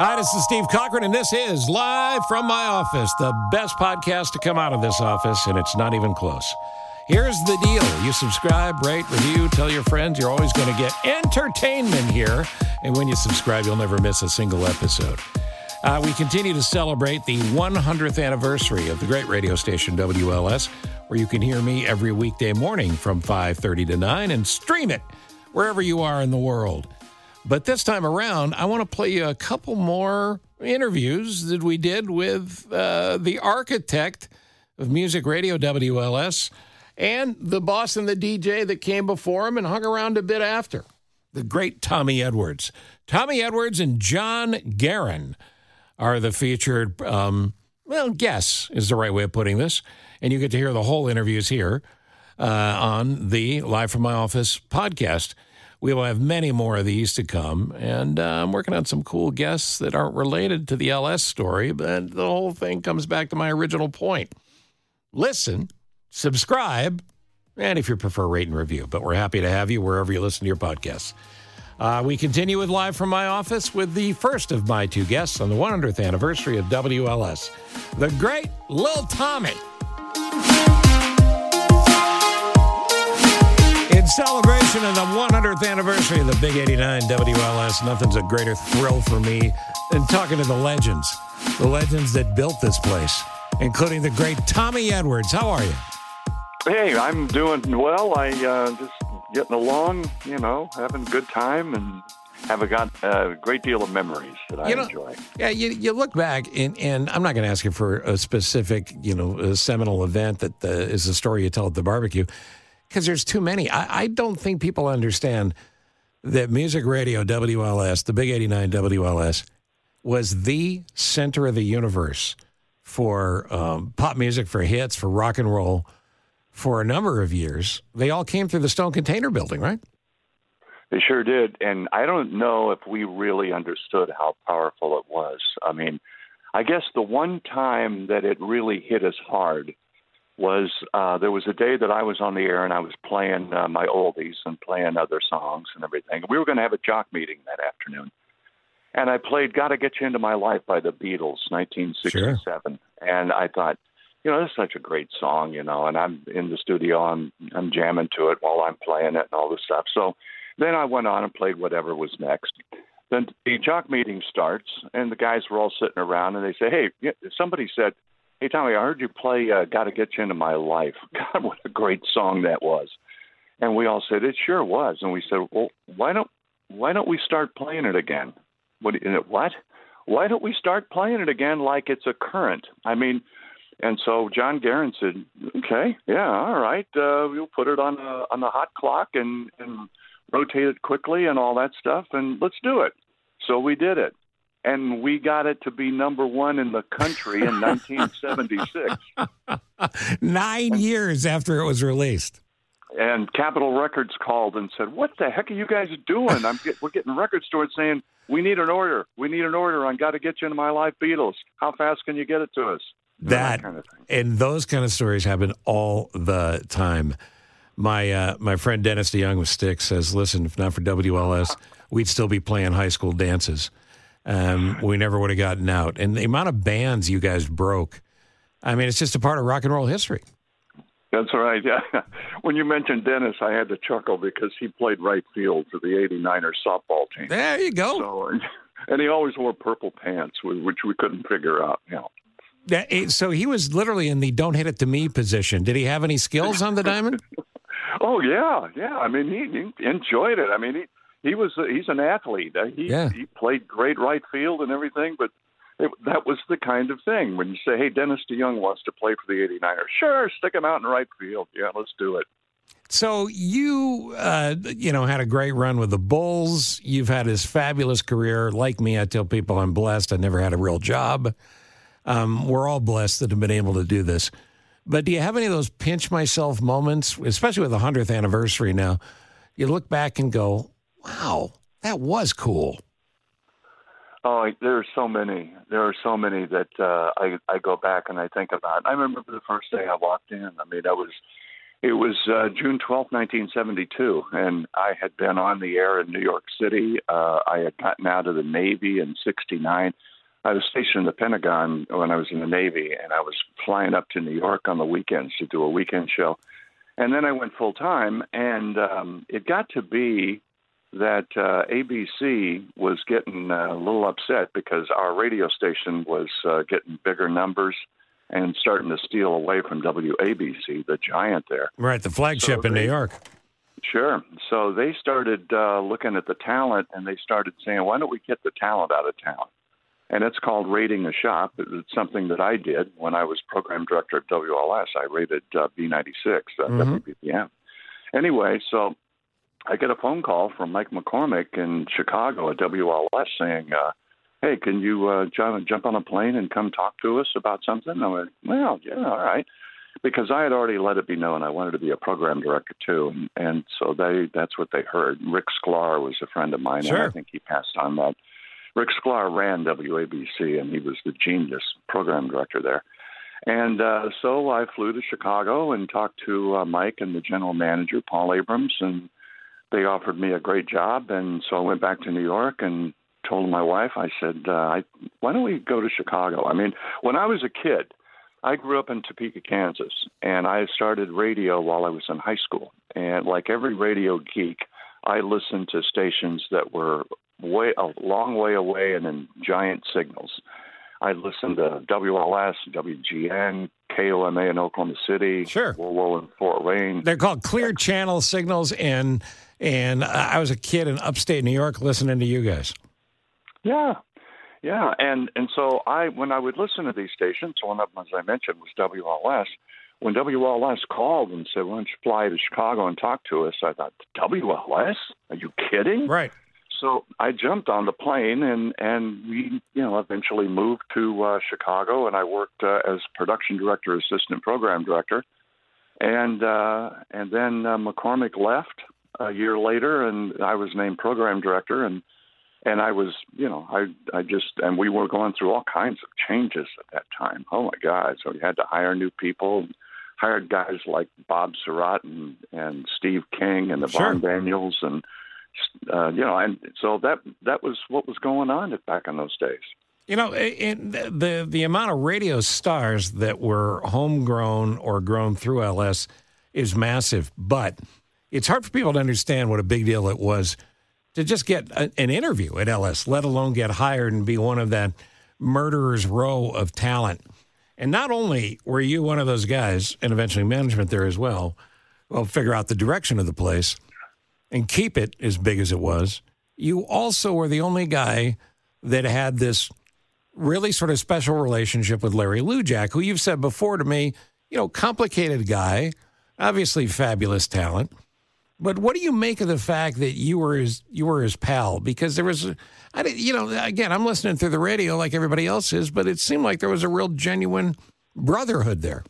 Hi, this is Steve Cochran, and this is Live from My Office, the best podcast to come out of this office, and it's not even close. Here's the deal you subscribe, rate, review, tell your friends. You're always going to get entertainment here. And when you subscribe, you'll never miss a single episode. Uh, we continue to celebrate the 100th anniversary of the great radio station WLS, where you can hear me every weekday morning from 5:30 to 9 and stream it wherever you are in the world. But this time around, I want to play you a couple more interviews that we did with uh, the architect of music radio WLS and the boss and the DJ that came before him and hung around a bit after, the great Tommy Edwards. Tommy Edwards and John Gehron are the featured, um, well, guess is the right way of putting this. And you get to hear the whole interviews here uh, on the Live from My Office podcast. We will have many more of these to come, and uh, I'm working on some cool guests that aren't related to the LS story, but the whole thing comes back to my original point. Listen, subscribe, and if you prefer, rate and review. But we're happy to have you wherever you listen to your podcasts. Uh, we continue with Live from My Office with the first of my two guests on the 100th anniversary of WLS, the great Lil Tommy. Celebration of the 100th anniversary of the Big 89 WLS, nothing's a greater thrill for me than talking to the legends, the legends that built this place, including the great Tommy Edwards. How are you? Hey, I'm doing well. I uh, just getting along, you know, having a good time, and have got a great deal of memories that I You know- enjoy. Yeah, you, you look back, and, and I'm not going to ask you for a specific, you know, a seminal event that uh, is a story you tell at the barbecue, because there's too many. I, I don't think people understand that music radio WLS, the Big 89 WLS, was the center of the universe for um, pop music, for hits, for rock and roll, for a number of years. They all came through the Stone Container Building, right? They sure did, and I don't know if we really understood how powerful it was. I mean, I guess the one time that it really hit us hard was uh, there was a day that I was on the air and I was playing uh, my oldies and playing other songs and everything. We were going to have a jock meeting that afternoon, and I played "Gotta Get You Into My Life" by the Beatles, 1967, and I thought, you know, this is such a great song, you know, and I'm in the studio, I'm I'm jamming to it while I'm playing it and all this stuff. So then I went on and played whatever was next. Then the jock meeting starts, and the guys were all sitting around, and they say, "Hey, somebody said, hey Tommy, I heard you play uh, "Got to Get You Into My Life." God, what a great song that was! And we all said it sure was, and we said, well, why don't why don't we start playing it again? What? you- What? Why don't we start playing it again like it's a current? I mean, and so John Gehron said, "Okay, yeah, all right, uh, we'll put it on a, on the hot clock and, and rotate it quickly and all that stuff, and let's do it." So we did it, and we got it to be number one in the country in 1976. Nine years after it was released. And Capitol Records called and said, "What the heck are you guys doing? I'm get, we're getting record stores saying we need an order. We need an order on Got to Get You Into My Life Beatles. How fast can you get it to us?" Know, that kind of thing. and those kind of stories happen all the time. My uh, my friend Dennis DeYoung with Styx says, "Listen, if not for WLS, we'd still be playing high school dances. Um, we never would have gotten out. And the amount of bands you guys broke, I mean, it's just a part of rock and roll history. That's right. Yeah. When you mentioned Dennis, I had to chuckle because he played right field for the 89er softball team. There you go. So, and he always wore purple pants, which we couldn't figure out. You know. That- eh, so he was literally in the "don't hit it to me" position. Did he have any skills on the diamond? Oh yeah, yeah. I mean, he, he enjoyed it. I mean, he he was he's an athlete. Uh, He Yeah. he played great right field and everything, but it, that was the kind of thing when you say, "Hey, Dennis DeYoung wants to play for the 89ers." Sure, stick him out in right field. Yeah, let's do it. So you, uh, you know, had a great run with the Bulls. You've had this fabulous career. Like me, I tell people I'm blessed. I never had a real job. Um, we're all blessed that have been able to do this. But do you have any of those pinch myself moments, especially with the hundredth anniversary now? You look back and go, "Wow, that was cool." Oh, there are so many. There are so many that uh, I I go back and I think about. I remember the first day I walked in. I mean, I was It was uh, June twelfth, 1972, and I had been on the air in New York City. Uh, I had gotten out of the Navy in 69. I was stationed in the Pentagon when I was in the Navy, and I was flying up to New York on the weekends to do a weekend show. And then I went full time, and um, it got to be that uh, ABC was getting uh, a little upset because our radio station was uh, getting bigger numbers and starting to steal away from WABC, the giant there. Right, the flagship so in they, New York. Sure. So they started uh, looking at the talent and they started saying, why don't we get the talent out of town? And it's called rating a shop. It's something that I did when I was program director at WLS. I rated uh, B96, uh, mm-hmm. WBBM. Anyway, so I get a phone call from Mike McCormick in Chicago at WLS saying, uh, hey, can you uh, jump, jump on a plane and come talk to us about something? And I went, well, yeah, all right. Because I had already let it be known I wanted to be a program director too, and, and so they that's what they heard. Rick Sklar was a friend of mine, sure. and I think he passed on that. Rick Sklar ran WABC, and he was the genius program director there. And uh, so I flew to Chicago and talked to uh, Mike and the general manager, Paul Abrams, and they offered me a great job. And so I went back to New York and told my wife, I said, uh, I, why don't we go to Chicago? I mean, when I was a kid, I grew up in Topeka, Kansas, and I started radio while I was in high school. And like every radio geek, I listened to stations that were way a long way away and in giant signals. I listened to WLS, WGN, KOMA in Oklahoma City, sure, WOWO in Fort Wayne. They're called clear channel signals, and and I was a kid in upstate New York listening to you guys. Yeah, yeah, and and so I when I would listen to these stations, one of them, as I mentioned, was WLS. When WLS called and said, "Why don't you fly to Chicago and talk to us?" I thought, "WLS? Are you kidding?" Right. So I jumped on the plane and and we you know eventually moved to uh, Chicago and I worked uh, as production director, assistant program director, and uh, and then uh, McCormick left a year later and I was named program director and and I was, you know, I I just and we were going through all kinds of changes at that time. Oh my God! So we had to hire new people, hired guys like Bob Sirott and and Steve King and the sure. Yvonne Daniels and uh, you know, and so that that was what was going on back in those days. You know, it, the the amount of radio stars that were homegrown or grown through LS is massive, but it's hard for people to understand what a big deal it was to just get a, an interview at LS, let alone get hired and be one of that murderer's row of talent. And not only were you one of those guys, and eventually management there as well, well, figure out the direction of the place and keep it as big as it was, you also were the only guy that had this really sort of special relationship with Larry Lujack, who you've said before to me, you know, complicated guy, obviously fabulous talent. But what do you make of the fact that you were his you were his pal? Because there was, I did, you know, again, I'm listening through the radio like everybody else is, but it seemed like there was a real genuine brotherhood there.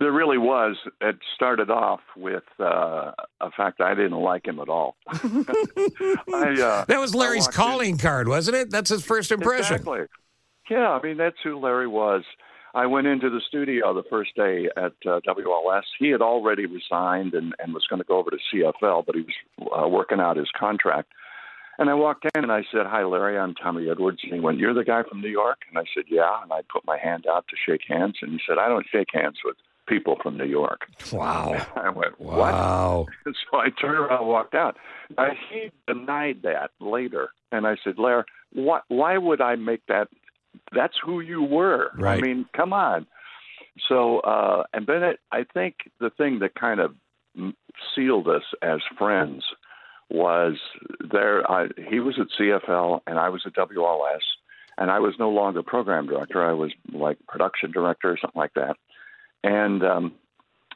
There really was. It started off with uh, a fact I didn't like him at all. I, uh, that was Larry's calling in. card, wasn't it? That's his first impression. Exactly. Yeah, I mean that's who Larry was. I went into the studio the first day at uh, WLS. He had already resigned and, and was going to go over to CFL, but he was uh, working out his contract. And I walked in and I said, Hi, Larry, I'm Tommy Edwards. And he went, You're the guy from New York? And I said, Yeah. And I put my hand out to shake hands. And he said, I don't shake hands with people from New York. Wow. I went, What? Wow. so I turned around and walked out. I, he denied that later. And I said, Larry, what, why would I make that that's who you were. Right. I mean, come on. So, uh, and Bennett, I think the thing that kind of sealed us as friends was there. I, he was at CFL and I was at WLS, and I was no longer program director. I was like production director or something like that. And um,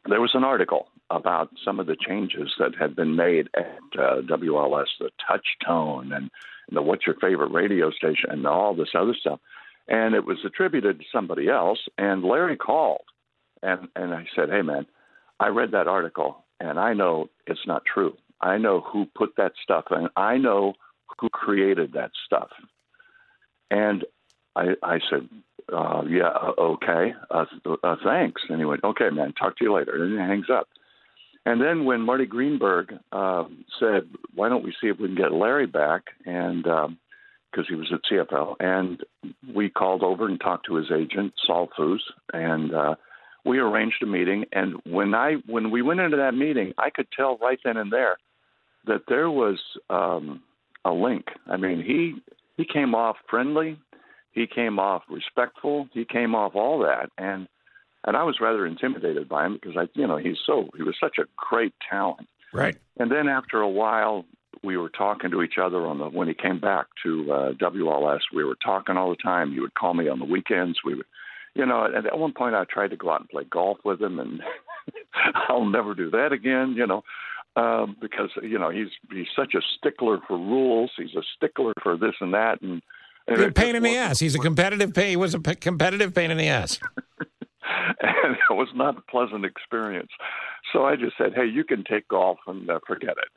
there was an article about some of the changes that had been made at uh, WLS, the touch tone and the what's your favorite radio station and all this other stuff and it was attributed to somebody else. And Larry called, and and I said, "Hey, man, I read that article, and I know it's not true. I know who put that stuff, and I know who created that stuff." And I, I said, uh, yeah, uh, okay, uh, uh, thanks. And he went, okay, man, talk to you later. And he hangs up. And then when Marty Greenberg uh, said, why don't we see if we can get Larry back? And um, because he was at CFL, and we called over and talked to his agent, Saul Foose, and uh, we arranged a meeting. And when I when we went into that meeting, I could tell right then and there that there was um, a link. I mean, he he came off friendly, he came off respectful, he came off all that, and and I was rather intimidated by him because I, you know, he's so he was such a great talent. Right. And then after a while, we were talking to each other on the when he came back to uh, WLS. We were talking all the time. He would call me on the weekends. We would, you know, and at one point I tried to go out and play golf with him, and I'll never do that again. You know, um, because you know he's he's such a stickler for rules. He's a stickler for this and that, and. and a pain in the ass. He's a competitive pain. He was a p- competitive pain in the ass. and it was not a pleasant experience. So I just said, "Hey, you can take golf and uh, forget it."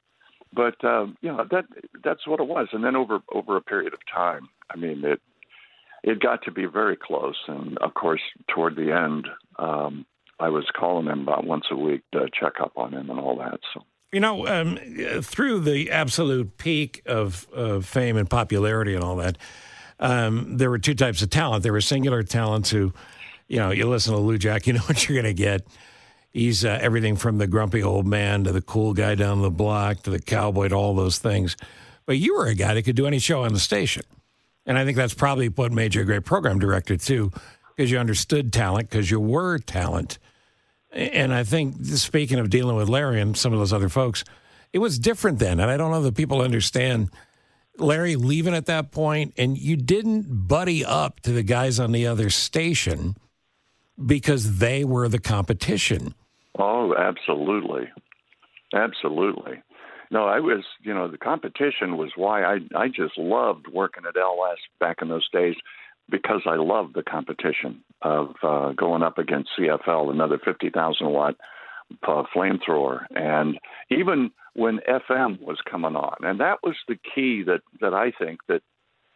But um, you know that that's what it was. And then over over a period of time, I mean it it got to be very close. And of course, toward the end, um, I was calling him about once a week to check up on him and all that. So. You know, um, through the absolute peak of, of fame and popularity and all that, um, there were two types of talent. There were singular talents who, you know, you listen to Lujack, you know what you're going to get. He's uh, everything from the grumpy old man to the cool guy down the block to the cowboy to all those things. But you were a guy that could do any show on the station. And I think that's probably what made you a great program director, too, because you understood talent, because you were talent. And I think, speaking of dealing with Larry and some of those other folks, it was different then. And I don't know that people understand Larry leaving at that point, and you didn't buddy up to the guys on the other station because they were the competition. Oh, absolutely. Absolutely. No, I was, you know, the competition was why I I just loved working at LS back in those days because I loved the competition of uh, going up against CFL, another 50,000 watt uh, flamethrower, and even when FM was coming on, and that was the key that that I think that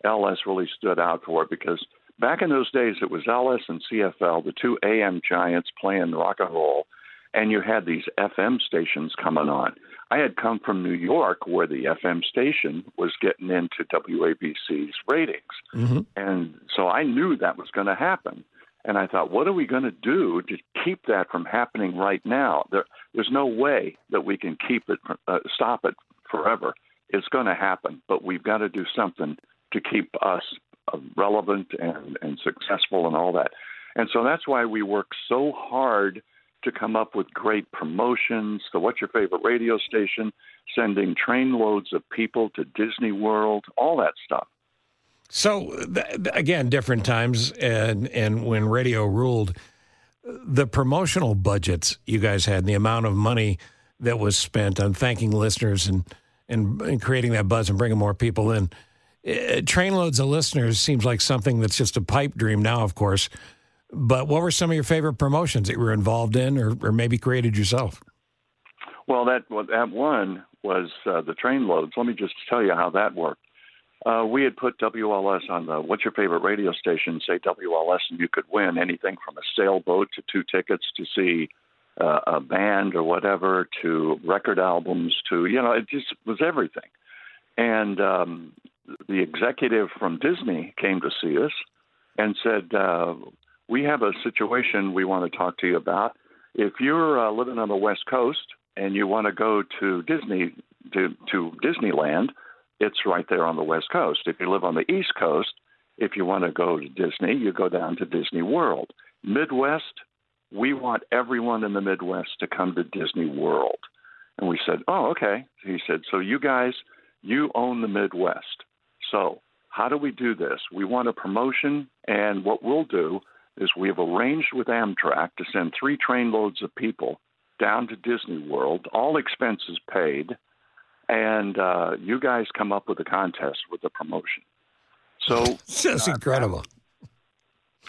LS really stood out for because back in those days it was LS and CFL, the two AM giants playing rock and roll, and you had these FM stations coming on. I had come from New York where the FM station was getting into WABC's ratings. Mm-hmm. And so I knew that was going to happen. And I thought, what are we going to do to keep that from happening right now? There, there's no way that we can keep it, uh, stop it forever. It's going to happen, but we've got to do something to keep us uh, relevant and, and successful and all that. And so that's why we work so hard to come up with great promotions. So, what's your favorite radio station? Sending trainloads of people to Disney World, all that stuff. So, again, different times, and and when radio ruled, the promotional budgets you guys had, and the amount of money that was spent on thanking listeners and and, and creating that buzz and bringing more people in. Uh, trainloads of listeners seems like something that's just a pipe dream now, of course. But what were some of your favorite promotions that you were involved in, or, or maybe created yourself? Well, that that one was uh, the train loads. Let me just tell you how that worked. Uh, we had put WLS on the What's Your Favorite Radio Station, say WLS, and you could win anything from a sailboat to two tickets to see uh, a band or whatever to record albums to, you know, it just was everything. And um, the executive from Disney came to see us and said, uh, we have a situation we want to talk to you about. If you're uh, living on the West Coast and you want to go to Disney to, to Disneyland, it's right there on the West Coast. If you live on the East Coast, if you want to go to Disney, you go down to Disney World. Midwest, we want everyone in the Midwest to come to Disney World. And we said, Oh, okay. He said, So you guys, you own the Midwest. So how do we do this? We want a promotion, and what we'll do is we have arranged with Amtrak to send three trainloads of people down to Disney World, all expenses paid, and uh, you guys come up with a contest with a promotion. So that's uh, incredible.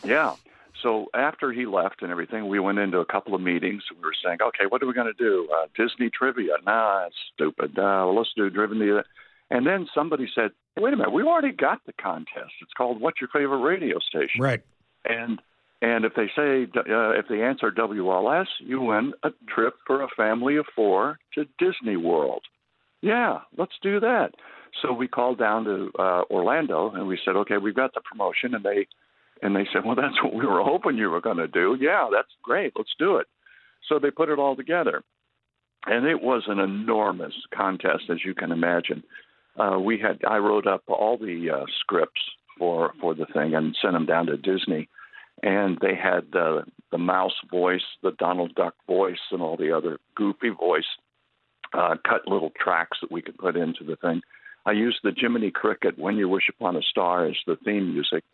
Yeah. So after he left and everything, we went into a couple of meetings. We were saying, okay, what are we going to do? Uh, Disney trivia? Nah, that's stupid. Uh, well, let's do driven the. And then somebody said, wait a minute, we already got the contest. It's called What's Your Favorite Radio Station? Right And and if they say uh, if they answer WLS, you win a trip for a family of four to Disney World. Yeah, let's do that. So we called down to uh, Orlando and we said, okay, we've got the promotion, and they and they said, well, that's what we were hoping you were going to do. Yeah, that's great. Let's do it. So they put it all together, and it was an enormous contest, as you can imagine. Uh, we had I wrote up all the uh, scripts for for the thing and sent them down to Disney, and they had the the mouse voice, the Donald Duck voice, and all the other goofy voice uh, cut little tracks that we could put into the thing. I used the Jiminy Cricket "When You Wish Upon a Star" as the theme music,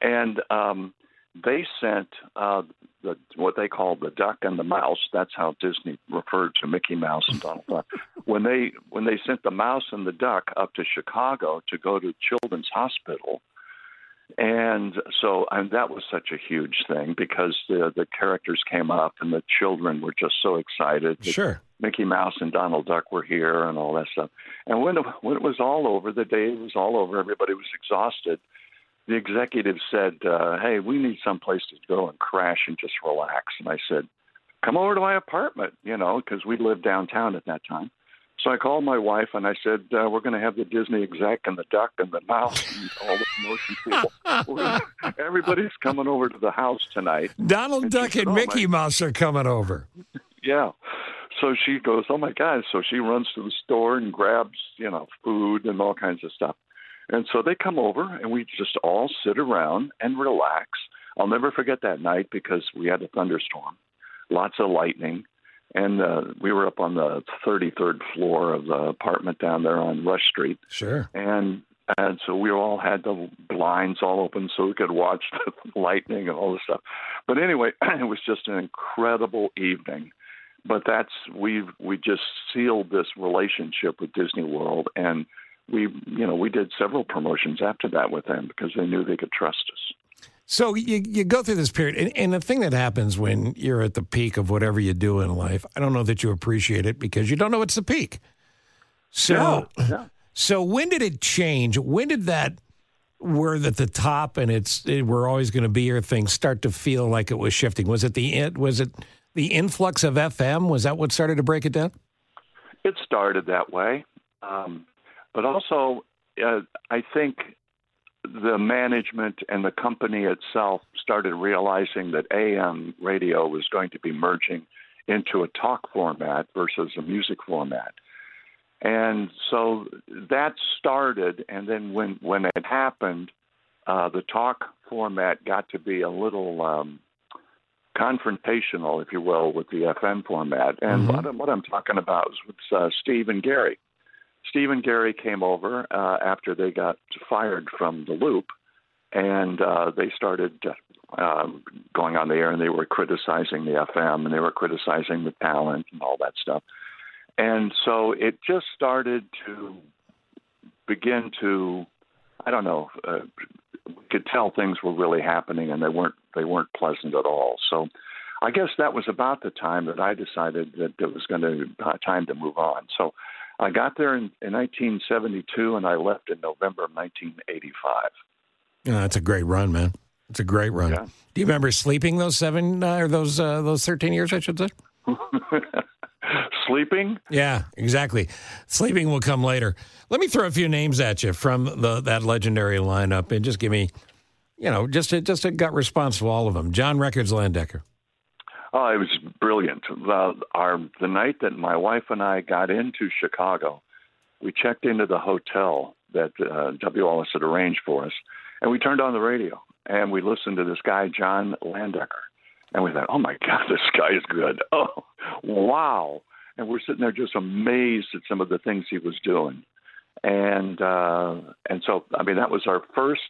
and um, they sent uh, the what they call the duck and the mouse. That's how Disney referred to Mickey Mouse and Donald Duck. when they when they sent the mouse and the duck up to Chicago to go to Children's Hospital, and so and that was such a huge thing because the the characters came up and the children were just so excited. Sure. Mickey Mouse and Donald Duck were here and all that stuff. And when it, when it was all over, the day was all over, everybody was exhausted. The executive said, uh, "Hey, we need some place to go and crash and just relax." And I said, "Come over to my apartment," you know, because we lived downtown at that time. So I called my wife and I said, uh, "We're going to have the Disney exec and the duck and the mouse and all the promotion people. Gonna, everybody's coming over to the house tonight." Donald and Duck said, and oh, Mickey my. Mouse are coming over. yeah. So she goes, "Oh my God!" So she runs to the store and grabs, you know, food and all kinds of stuff. And so they come over and we just all sit around and relax. I'll never forget that night because we had a thunderstorm, lots of lightning and uh, we were up on the 33rd floor of the apartment down there on Rush Street. Sure. And and so we all had the blinds all open so we could watch the lightning and all this stuff. But anyway, it was just an incredible evening. But that's we we just sealed this relationship with Disney World, and we you know we did several promotions after that with them because they knew they could trust us. So you, you go through this period, and, and, the thing that happens when you're at the peak of whatever you do in life, I don't know that you appreciate it because you don't know it's the peak. So, so when did it change? When did that we're at the top and it's it, we're always going to be here thing start to feel like it was shifting? Was it the it was it the influx of FM? Was that what started to break it down? It started that way, um, but also uh, I think the management and the company itself started realizing that AM radio was going to be merging into a talk format versus a music format. And so that started, and then when when it happened, uh, the talk format got to be a little um, confrontational, if you will, with the FM format. And mm-hmm. what, I'm, what I'm talking about is with uh, Steve and Gary. Steve and Gary came over uh, after they got fired from the Loop, and uh, they started uh, going on the air, and they were criticizing the FM, and they were criticizing the talent and all that stuff. And so it just started to begin to, I don't know, uh, could tell things were really happening, and they weren't they weren't pleasant at all. So. I guess that was about the time that I decided that it was going to uh, time to move on. So I got there in, in 1972 and I left in November of 1985. Yeah, that's a great run, man. It's a great run. Yeah. Do you remember sleeping those seven uh, or those uh, those 13 years, I should say? sleeping? Yeah, exactly. Sleeping will come later. Let me throw a few names at you from the, that legendary lineup and just give me, you know, just a, just a gut response to all of them. John Records Landecker. Oh, it was brilliant. Uh, our the night that my wife and I got into Chicago, we checked into the hotel that uh, WLS had arranged for us, and we turned on the radio and we listened to this guy John Landecker, and we thought, "Oh my God, this guy is good! Oh, wow!" And we're sitting there just amazed at some of the things he was doing, and uh, and so I mean that was our first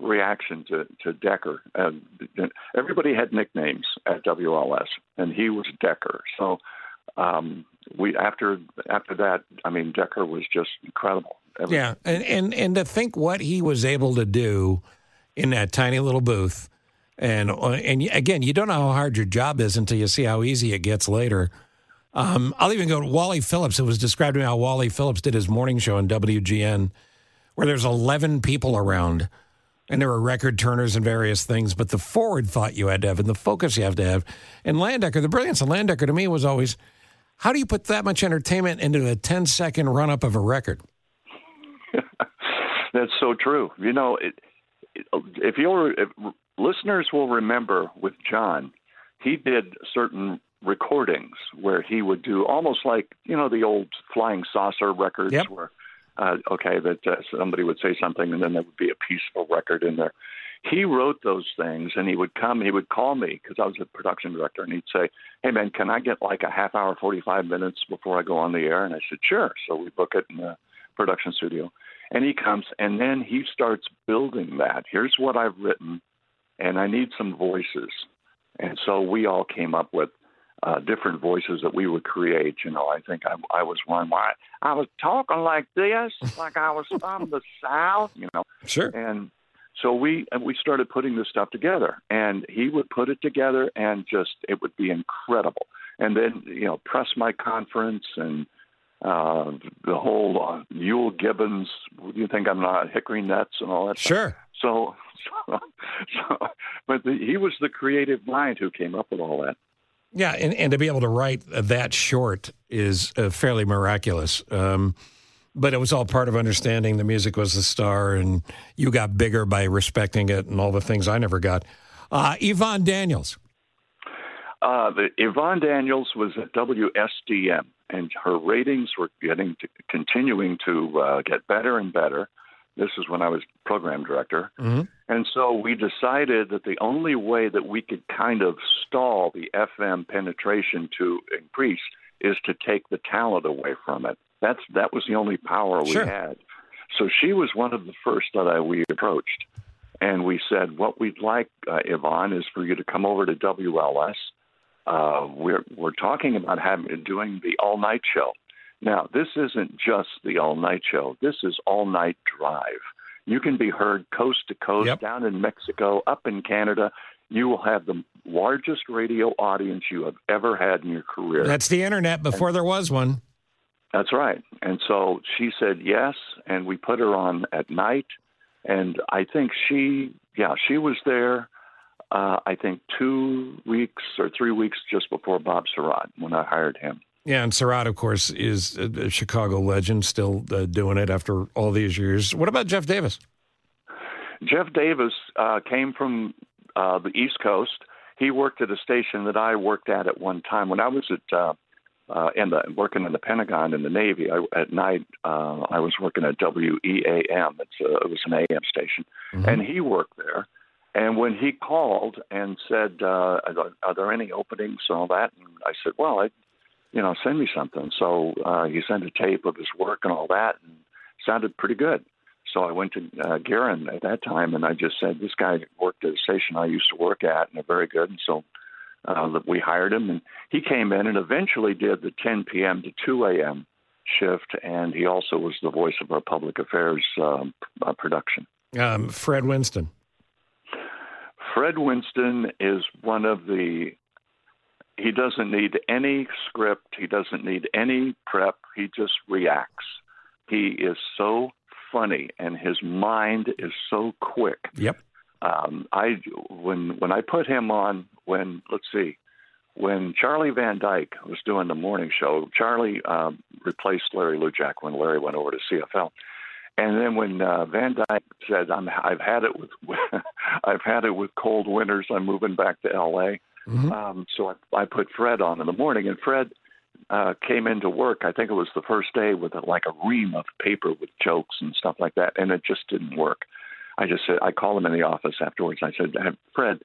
reaction to to Decker. Everybody had nicknames at WLS, and he was Decker. So um, we after after that, I mean, Decker was just incredible. Every, yeah, and, and and to think what he was able to do in that tiny little booth, and and again, you don't know how hard your job is until you see how easy it gets later. Um, I'll even go to Wally Phillips. It was described to me how Wally Phillips did his morning show on WGN, where there's 11 people around and there were record turners and various things, but the forward thought you had to have and the focus you have to have. And Landecker, the brilliance of Landecker to me was always how do you put that much entertainment into a 10 second run up of a record? That's so true. You know, it, it, if you're if listeners will remember with John, he did certain recordings where he would do almost like you know the old flying saucer records yep. where uh, okay that uh, somebody would say something and then there would be a peaceful record in there. He wrote those things and he would come he would call me because i was a production director and he'd say hey man can i get like a half hour 45 minutes before i go on the air? And i said sure. So we book it in the production studio. And he comes and then he starts building that. Here's what i've written and i need some voices. And so we all came up with uh, different voices that we would create. You know, I think I, I was one. I, I was talking like this, like I was from the South. You know, sure. And so we and we started putting this stuff together, and he would put it together, and just it would be incredible. And then you know, press my conference and uh, the whole uh, Euell Gibbons. Do you think I'm not hickory nuts and all that? Sure. Stuff. So, so, so, but the, he was the creative mind who came up with all that. Yeah, and, and to be able to write that short is uh, fairly miraculous. Um, but it was all part of understanding the music was the star, and you got bigger by respecting it, and all the things I never got. Uh, Yvonne Daniels. Uh, the, Yvonne Daniels was at WSDM, and her ratings were getting to, continuing to uh, get better and better. This is when I was program director. Mm-hmm. And so we decided that the only way that we could kind of stall the FM penetration to increase is to take the talent away from it. That's that was the only power we sure. had. So she was one of the first that I, we approached, and we said, "What we'd like, uh, Yvonne, is for you to come over to WLS. Uh, we're we're talking about having doing the all night show." Now, this isn't just the all night show. This is all night drive. You can be heard coast to coast, yep. down in Mexico, up in Canada. You will have the largest radio audience you have ever had in your career. That's the internet before and, there was one. That's right. And so she said yes, and we put her on at night. And I think she, yeah, she was there. Uh, I think two weeks or three weeks just before Bob Sirott when I hired him. Yeah, and Sirott, of course, is a Chicago legend, still uh, doing it after all these years. What about Jeff Davis? Jeff Davis uh, came from uh, the East Coast. He worked at a station that I worked at at one time when I was at uh, uh, in the working in the Pentagon in the Navy. I, at night, uh, I was working at WEAM. It's a, it was an AM station, mm-hmm. and he worked there. And when he called and said, uh, are, "Are there any openings?" and all that, and I said, "Well, I you know, send me something. So uh, he sent a tape of his work and all that, and sounded pretty good. So I went to uh, Gehron at that time, and I just said, "This guy worked at a station I used to work at, and they're very good." And so uh, we hired him, and he came in and eventually did the 10 p.m. to 2 a.m. shift, and he also was the voice of our public affairs um, uh, production. Um, Fred Winston. Fred Winston is one of the he doesn't need any script. He doesn't need any prep. He just reacts. He is so funny, and his mind is so quick. Yep. Um, I when when I put him on when let's see when Charlie Van Dyke was doing the morning show, Charlie um, replaced Larry Lujack when Larry went over to CFL. And then when uh, Van Dyke said, I'm, "I've had it with, I've had it with cold winters. I'm moving back to L.A." Mm-hmm. Um, so I, I put Fred on in the morning, and Fred uh, came into work. I think it was the first day with a, like a ream of paper with jokes and stuff like that, and it just didn't work. I just said I called him in the office afterwards. I said, Fred,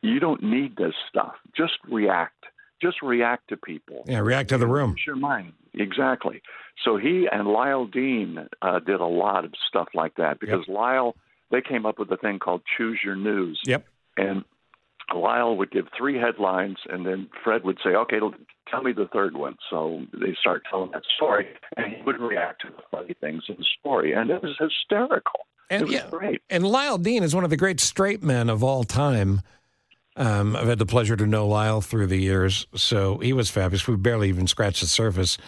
you don't need this stuff. Just react. Just react to people. Yeah, react to the room. Your mind. Exactly. So he and Lyle Dean uh, did a lot of stuff like that because yep. Lyle they came up with a thing called Choose Your News. Yep. And Lyle would give three headlines, and then Fred would say, "Okay, tell me the third one." So they start telling that story, and he would react to the funny things in the story, and it was hysterical. And it was yeah, great. And Lyle Dean is one of the great straight men of all time. Um, I've had the pleasure to know Lyle through the years, so he was fabulous. We barely even scratched the surface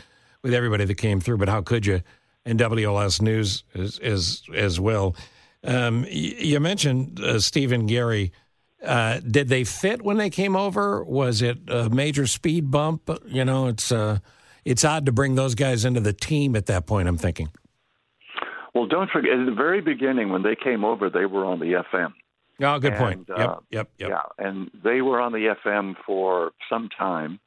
with everybody that came through, but how could you? And WLS News as as, as well. Um, you mentioned uh, Stephen Gary. Uh, did they fit when they came over? Was it a major speed bump? You know, it's uh, it's odd to bring those guys into the team at that point. I'm thinking. Well, don't forget at the very beginning when they came over, they were on the FM. Oh, good and, point. Yep, uh, yep, yep. Yeah, and they were on the FM for some time.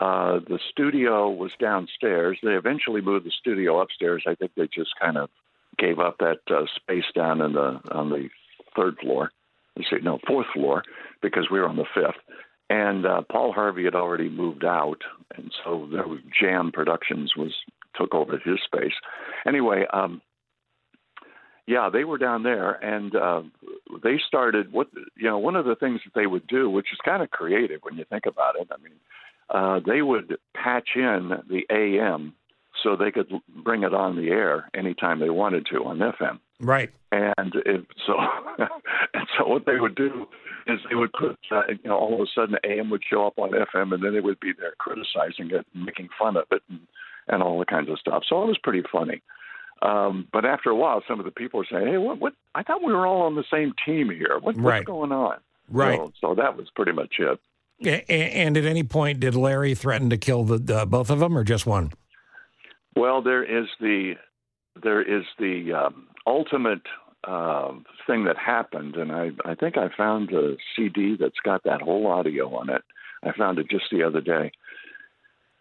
Uh, the studio was downstairs. They eventually moved the studio upstairs. I think they just kind of gave up that uh, space down in the on the third floor. Let's see, no, fourth floor, because we were on the fifth. And uh, Paul Harvey had already moved out, and so there was Jam Productions was took over his space. Anyway, um, yeah, they were down there, and uh, they started what you know. One of the things that they would do, which is kind of creative when you think about it. I mean, uh, they would patch in the AM so they could bring it on the air anytime they wanted to on FM. Right. And it, so, and so what they would do is they would put, uh, you know, all of a sudden AM would show up on FM, and then they would be there criticizing it, and making fun of it, and, and all the kinds of stuff. So it was pretty funny. Um, but after a while, some of the people were saying, "Hey, what? What? I thought we were all on the same team here. What, right. What's going on?" Right. So, so, that was pretty much it. And at any point, did Larry threaten to kill the, the both of them, or just one? Well, there is the there is the um, ultimate uh, thing that happened, and I I think I found the CD that's got that whole audio on it. I found it just the other day.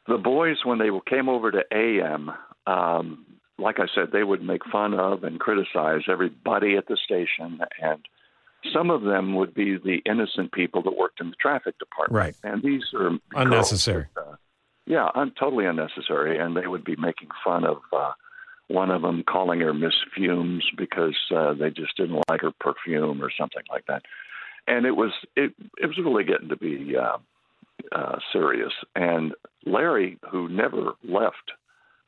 The boys, when they came over to AM, um, like I said, they would make fun of and criticize everybody at the station, and some of them would be the innocent people that worked in the traffic department. Right. And these are unnecessary. That, uh, yeah, un- totally unnecessary. And they would be making fun of uh, one of them, calling her Miss Fumes because uh, they just didn't like her perfume or something like that. And it was it it was really getting to be uh, uh, serious. And Larry, who never left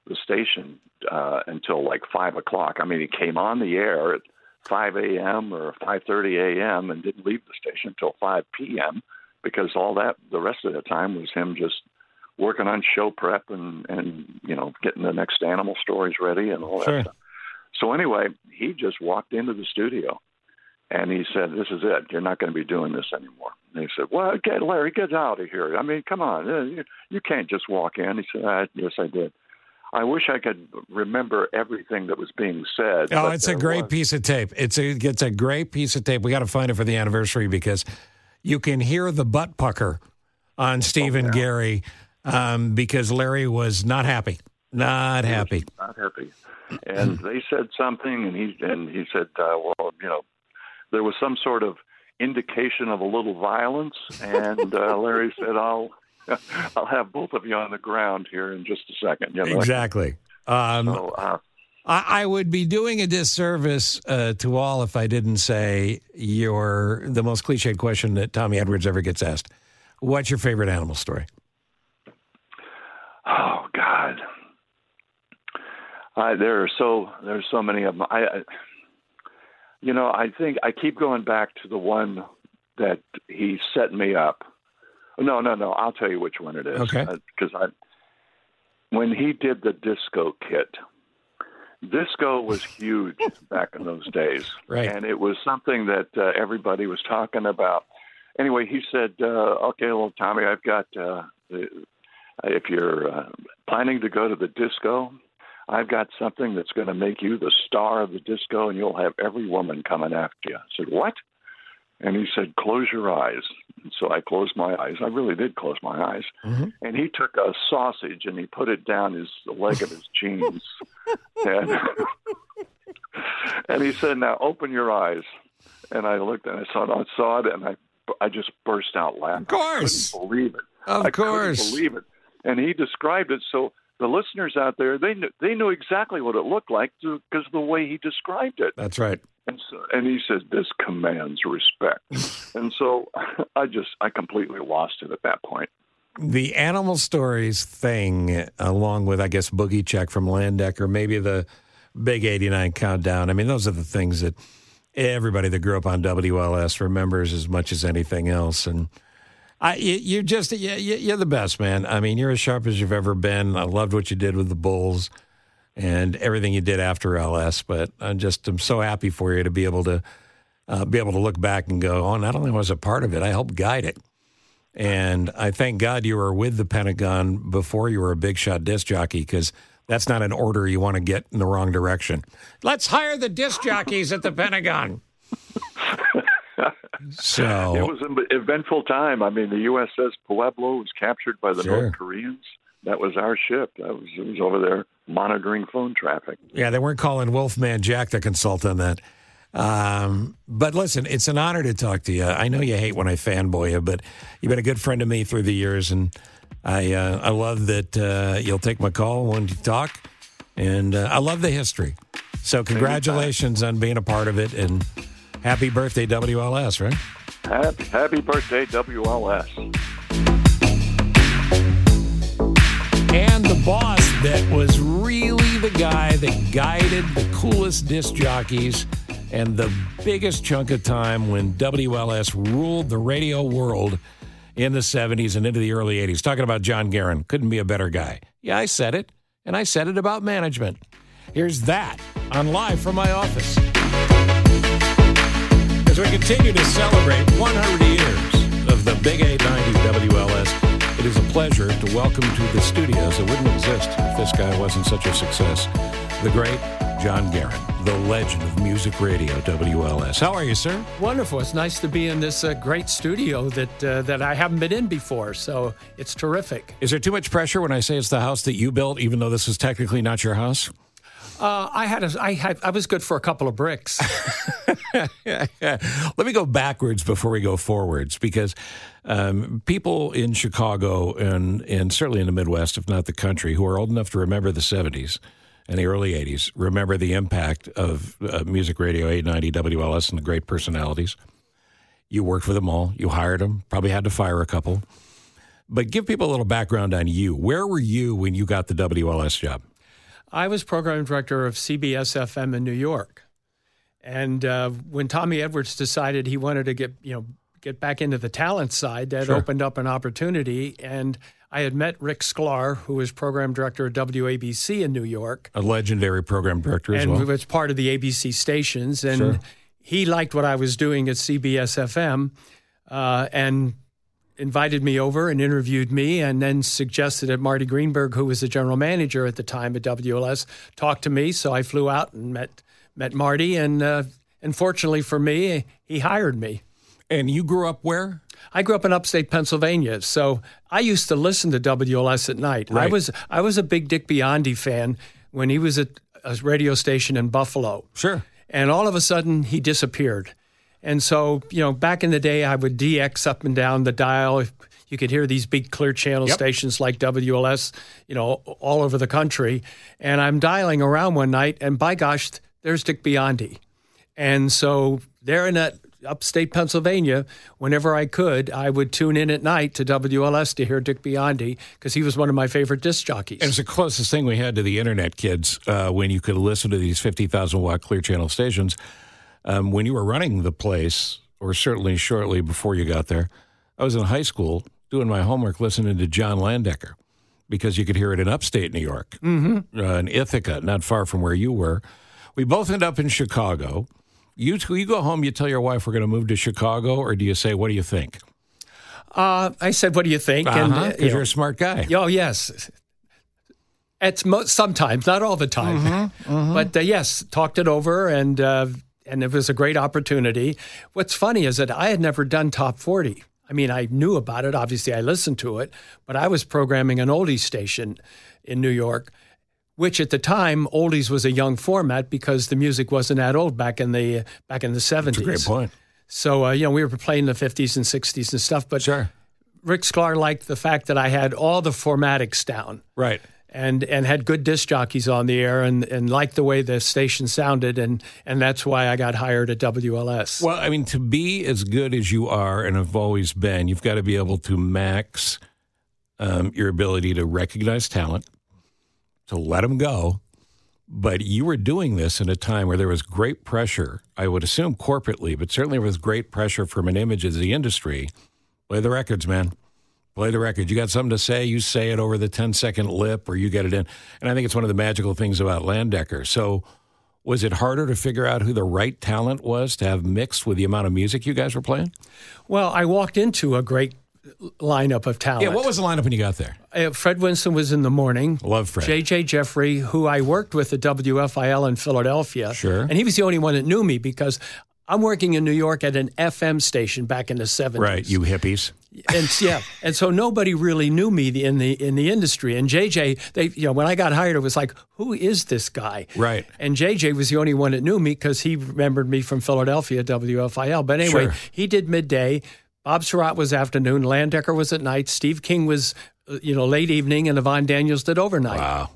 the station uh, until like five o'clock. I mean, he came on the air at 5 a.m. or 5:30 a.m. and didn't leave the station until 5 p.m. because all that the rest of the time was him just working on show prep and and you know getting the next animal stories ready and all sure. that stuff. So anyway, he just walked into the studio and he said, "This is it. You're not going to be doing this anymore." And he said, "Well, get Larry, get out of here. I mean, come on, you, you can't just walk in." He said, ah, "Yes, I did." I wish I could remember everything that was being said. Oh, it's a great was. piece of tape. It's a it's a great piece of tape. We got to find it for the anniversary because you can hear the butt pucker on Stephen oh, yeah. Gary um, because Larry was not happy, not happy, not happy. And they said something, and he and he said, uh, "Well, you know, there was some sort of indication of a little violence." And uh, Larry said, "I'll." I'll have both of you on the ground here in just a second. You know? Exactly. Um, so, uh, I, I, would be doing a disservice uh, to all if I didn't say you're the most cliched question that Tommy Edwards ever gets asked. What's your favorite animal story? Oh God, I, there are so there's so many of them. I, I, you know, I think I keep going back to the one that he set me up no, no, no. I'll tell you which one it is. Okay. Because uh, I, when he did the disco kit, disco was huge back in those days, right? And it was something that uh, everybody was talking about. Anyway, he said, uh, "Okay, well, Tommy, I've got. Uh, if you're uh, planning to go to the disco, I've got something that's going to make you the star of the disco, and you'll have every woman coming after you." I said, "What?" And he said, "Close your eyes." And so I closed my eyes. I really did close my eyes. Mm-hmm. And he took a sausage and he put it down his the leg of his jeans. and, and he said, "Now open your eyes." And I looked and I saw it. I saw it, and I I just burst out laughing. Of course, I couldn't believe it. Of I course, couldn't believe it. And he described it so the listeners out there they knew, they knew exactly what it looked like because of the way he described it. That's right. And, so, and he says this commands respect. and so I just I completely lost it at that point. The animal stories thing, along with I guess Boogie Check from Landecker, maybe the Big eighty nine countdown. I mean, those are the things that everybody that grew up on WLS remembers as much as anything else. And I, you, just you're the best, man. I mean, you're as sharp as you've ever been. I loved what you did with the Bulls and everything you did after LS. But I'm just I'm so happy for you to be able to uh, be able to look back and go, oh, not only was I a part of it, I helped guide it. And I thank God you were with the Pentagon before you were a big shot disc jockey because that's not an order you want to get in the wrong direction. Let's hire the disc jockeys at the Pentagon. so it was an eventful time. I mean, the USS Pueblo was captured by the sure. North Koreans. That was our ship. That was it was over there monitoring phone traffic. Yeah, they weren't calling Wolfman Jack to consult on that. Um, but listen, it's an honor to talk to you. I know you hate when I fanboy you, but you've been a good friend to me through the years, and I uh, I love that uh, you'll take my call when you talk, and uh, I love the history. So congratulations on being a part of it, and happy birthday WLS, right? Happy, happy birthday WLS. And the boss that was really the guy that guided the coolest disc jockeys and the biggest chunk of time when WLS ruled the radio world in the 70s and into the early 80s. Talking about John Gehron. Couldn't be a better guy. Yeah, I said it, and I said it about management. Here's that on Live from my office. As we continue to celebrate 100 years of the Big 890 WLS, it is a pleasure to welcome to the studios that wouldn't exist if this guy wasn't such a success, the great John Gehron, the legend of music radio, WLS. How are you, sir? Wonderful. It's nice to be in this uh, great studio that uh, that I haven't been in before, so it's terrific. Is there too much pressure when I say it's the house that you built, even though this is technically not your house? Uh, I had a, I had I was good for a couple of bricks. Let me go backwards before we go forwards, because um, people in Chicago and and certainly in the Midwest, if not the country, who are old enough to remember the '70s and the early 80s remember the impact of uh, Music Radio 890 WLS and the great personalities. You worked for them all, you hired them, probably had to fire a couple. But give people a little background on you. Where were you when you got the WLS job? I was program director of CBS FM in New York. And uh, when Tommy Edwards decided he wanted to get, you know, get back into the talent side, that sure. opened up an opportunity. And I had met Rick Sklar, who was program director of WABC in New York, a legendary program director as and well, and was part of the ABC stations, and sure. he liked what I was doing at CBS FM, uh, and invited me over and interviewed me, and then suggested that Marty Greenberg, who was the general manager at the time at WLS, talk to me. So I flew out and met met Marty, and uh, and fortunately for me, he hired me. And you grew up where? I grew up in upstate Pennsylvania, so I used to listen to WLS at night. Right. I was I was a big Dick Biondi fan when he was at a radio station in Buffalo. Sure. And all of a sudden he disappeared. And so, you know, back in the day I would DX up and down the dial. You could hear these big clear channel yep. stations like WLS, you know, all over the country. And I'm dialing around one night and by gosh, there's Dick Biondi. And so there in that upstate Pennsylvania, whenever I could, I would tune in at night to WLS to hear Dick Biondi because he was one of my favorite disc jockeys. And it's the closest thing we had to the internet, kids, uh, when you could listen to these 50,000 watt clear channel stations. Um, when you were running the place, or certainly shortly before you got there, I was in high school doing my homework listening to John Landecker because you could hear it in upstate New York, mm-hmm. uh, in Ithaca, not far from where you were. We both end up in Chicago. You you go home, you tell your wife we're going to move to Chicago, or do you say, "What do you think"? Uh, I said, "What do you think?" Because uh-huh, uh, you are a smart guy. Oh yes, it's mo- sometimes, not all the time, mm-hmm, mm-hmm. but uh, yes, talked it over, and uh, and it was a great opportunity. What's funny is that I had never done top forty. I mean, I knew about it. Obviously, I listened to it, but I was programming an oldies station in New York which at the time oldies was a young format because the music wasn't that old back in the back in the seventies. Great point. So uh, you know we were playing the fifties and sixties and stuff, but sure. Rick Sklar liked the fact that I had all the formatics down, right, and and had good disc jockeys on the air, and and liked the way the station sounded, and and that's why I got hired at WLS. Well, I mean, to be as good as you are and have always been, you've got to be able to max um, your ability to recognize talent to let them go. But you were doing this in a time where there was great pressure, I would assume corporately, but certainly there was great pressure from an image of the industry. Play the records, man. Play the record. You got something to say, you say it over the 10 second lip or you get it in. And I think it's one of the magical things about Landecker. So, was it harder to figure out who the right talent was to have mixed with the amount of music you guys were playing? Well, I walked into a great lineup of talent. Yeah, what was the lineup when you got there? Uh, Fred Winston was in the morning. Love Fred. JJ Jeffrey, who I worked with at WFIL in Philadelphia. Sure. And he was the only one that knew me because I'm working in New York at an FM station back in the 70s. Right, you hippies. And yeah, and so nobody really knew me in the in the industry. And JJ, they you know when I got hired, it was like, who is this guy? Right. And JJ was the only one that knew me because he remembered me from Philadelphia WFIL. But anyway, Sure. he did midday. Bob Surratt was afternoon. Landecker was at night. Steve King was uh, you know late evening, and Yvonne Daniels did overnight. Wow.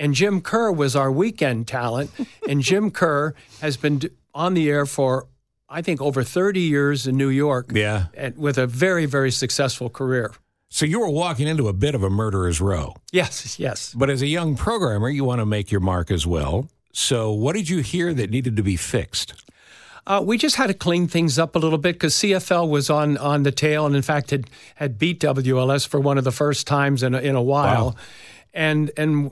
And Jim Kerr was our weekend talent. and Jim Kerr has been on the air for, I think, over 30 years in New York. Yeah. And with a very, very successful career. So you were walking into a bit of a murderer's row. Yes, yes. But as a young programmer, you want to make your mark as well. So what did you hear that needed to be fixed? Uh, we just had to clean things up a little bit because CFL was on, on the tail and, in fact, had, had beat WLS for one of the first times in a, in a while. Wow. And, and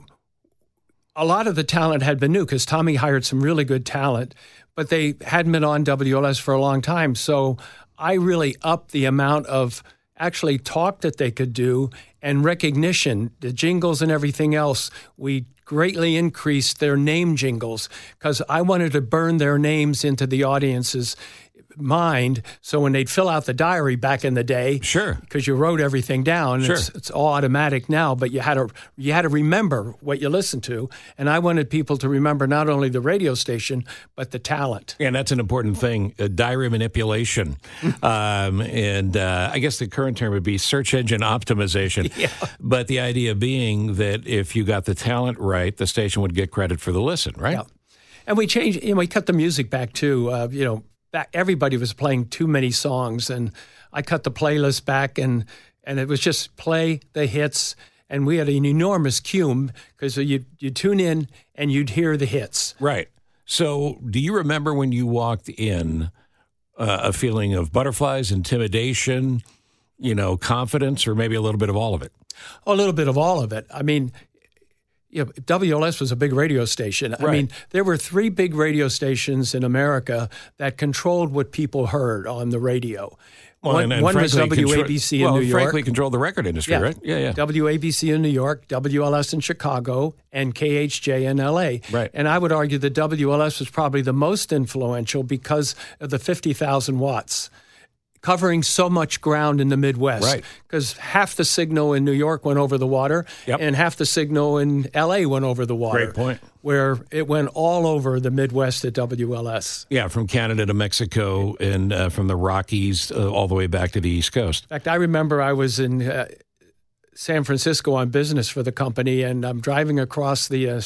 a lot of the talent had been new because Tommy hired some really good talent, but they hadn't been on WLS for a long time. So I really upped the amount of actually talk that they could do and recognition, the jingles and everything else. We greatly increased their name jingles because I wanted to burn their names into the audience's mind. So when they'd fill out the diary back in the day, Sure. because you wrote everything down. Sure. It's, it's all automatic now, but you had to you had to remember what you listened to, and I wanted people to remember not only the radio station but the talent. And that's an important thing uh, diary manipulation. um, and uh, I guess the current term would be search engine optimization. Yeah. But the idea being that if you got the talent right, the station would get credit for the listen, right? Yeah. And we changed, you know, we cut the music back too. Uh, you know, back, everybody was playing too many songs, and I cut the playlist back, and and it was just play the hits. And we had an enormous queue because you you tune in and you'd hear the hits. Right. So, do you remember when you walked in uh, a feeling of butterflies, intimidation, you know, confidence, or maybe a little bit of all of it? A little bit of all of it. I mean, you know, WLS was a big radio station. I mean, there were three big radio stations in America that controlled what people heard on the radio. one and- and one was frankly, contro- WABC in well, New York. frankly, controlled the record industry, Yeah. right? Yeah, yeah. WABC in New York, WLS in Chicago, and KHJ in LA. Right. And I would argue that WLS was probably the most influential because of the 50,000 watts. Covering so much ground in the Midwest. Right. Because half the signal in New York went over the water, Yep. and half the signal in LA went over the water. Great point. Where it went all over the Midwest at WLS. Yeah, from Canada to Mexico and uh, from the Rockies uh, all the way back to the East Coast. In fact, I remember I was in uh, San Francisco on business for the company, and I'm driving across the uh,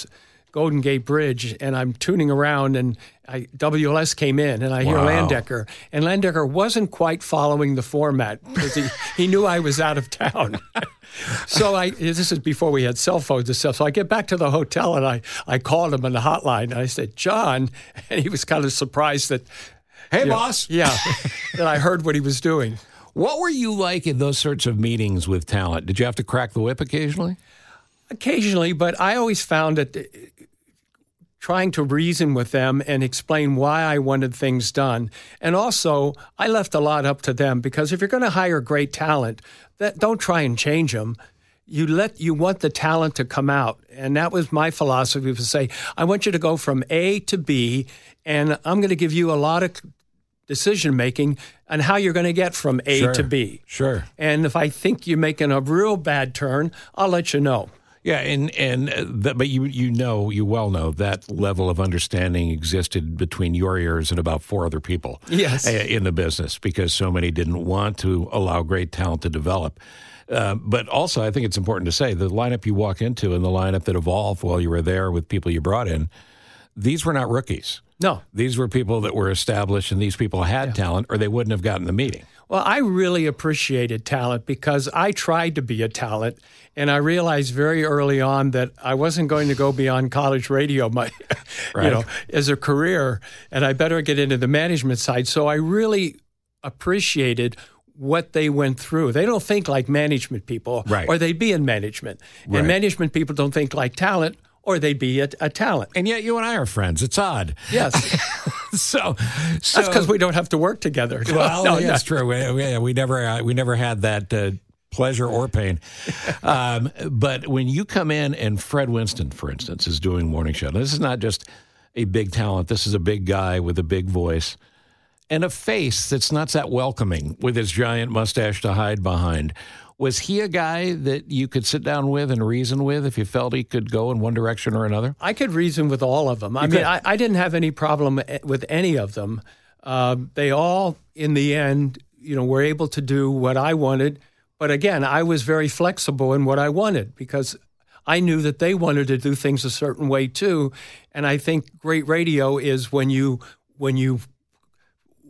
Golden Gate Bridge, and I'm tuning around, and I, WLS came in, and I hear Wow. Landecker, and Landecker wasn't quite following the format because he, he knew I was out of town. so I this is before we had cell phones and stuff. So I get back to the hotel, and I I called him on the hotline, and I said, John, and he was kind of surprised that. Hey, you know, boss. yeah, that I heard what he was doing. What were you like in those sorts of meetings with talent? Did you have to crack the whip occasionally? Occasionally, but I always found that trying to reason with them and explain why I wanted things done. And also, I left a lot up to them because if you're going to hire great talent, that don't try and change them. You let you want the talent to come out, and that was my philosophy. To say, I want you to go from A to B, and I'm going to give you a lot of decision making on how you're going to get from A Sure. to B. Sure. And if I think you're making a real bad turn, I'll let you know. Yeah, and and uh, that, but you you know you well know that level of understanding existed between your ears and about four other people. Yes. uh, in the business because so many didn't want to allow great talent to develop. Uh, but also, I think it's important to say the lineup you walk into and the lineup that evolved while you were there with people you brought in, these were not rookies. No. These were people that were established, and these people had talent, or they wouldn't have gotten the meeting. Well, I really appreciated talent because I tried to be a talent, and I realized very early on that I wasn't going to go beyond college radio, my, Right. you know, as a career, and I better get into the management side. So I really appreciated what they went through. They don't think like management people, Right. or they'd be in management. Right. And management people don't think like talent, or they'd be a, a talent. And yet you and I are friends. It's odd. Yes, So, so that's because we don't have to work together. No, Well, no, that's no. true. We, we, we never uh, we never had that uh, pleasure or pain. Um, but when you come in and Fred Winston, for instance, is doing morning show. This is not just a big talent. This is a big guy with a big voice and a face that's not that welcoming with his giant mustache to hide behind. Was he a guy that you could sit down with and reason with if you felt he could go in one direction or another? I could reason with all of them. I mean, I, I didn't have any problem eh, with any of them. Uh, they all, in the end, you know, were able to do what I wanted. But again, I was very flexible in what I wanted because I knew that they wanted to do things a certain way too. And I think great radio is when you when you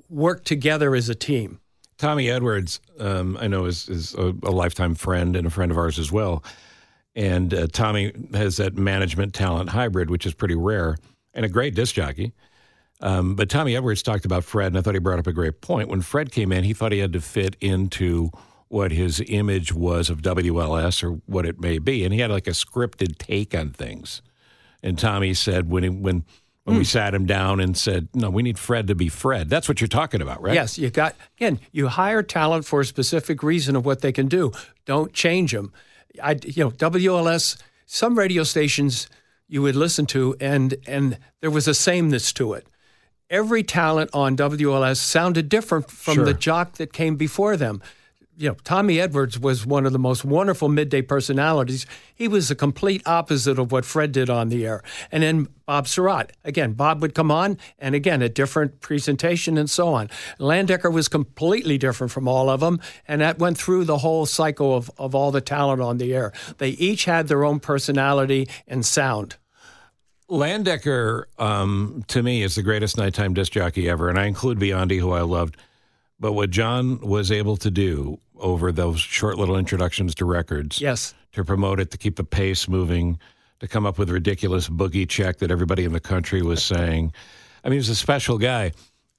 work together as a team. Tommy Edwards, um, I know, is, is a, a lifetime friend and a friend of ours as well. And uh, Tommy has that management talent hybrid, which is pretty rare, and a great disc jockey. Um, but Tommy Edwards talked about Fred, and I thought he brought up a great point. When Fred came in, he thought he had to fit into what his image was of WLS or what it may be, and he had like a scripted take on things. And Tommy said when he, when when we hmm. sat him down and said, "No, we need Fred to be Fred." That's what you're talking about, right? Yes, you got again. You hire talent for a specific reason of what they can do. Don't change them. I, you know, WLS. Some radio stations you would listen to, and and there was a sameness to it. Every talent on WLS sounded different from Sure. the jock that came before them. You know, Tommy Edwards was one of the most wonderful midday personalities. He was the complete opposite of what Fred did on the air. And then Bob Surratt. Again, Bob would come on, and again, a different presentation and so on. Landecker was completely different from all of them, and that went through the whole cycle of, of all the talent on the air. They each had their own personality and sound. Landecker, um, to me, is the greatest nighttime disc jockey ever, and I include Biondi, who I loved. But what John was able to do over those short little introductions to records, Yes. to promote it, to keep the pace moving, to come up with ridiculous boogie check that everybody in the country was saying. I mean, he's a special guy,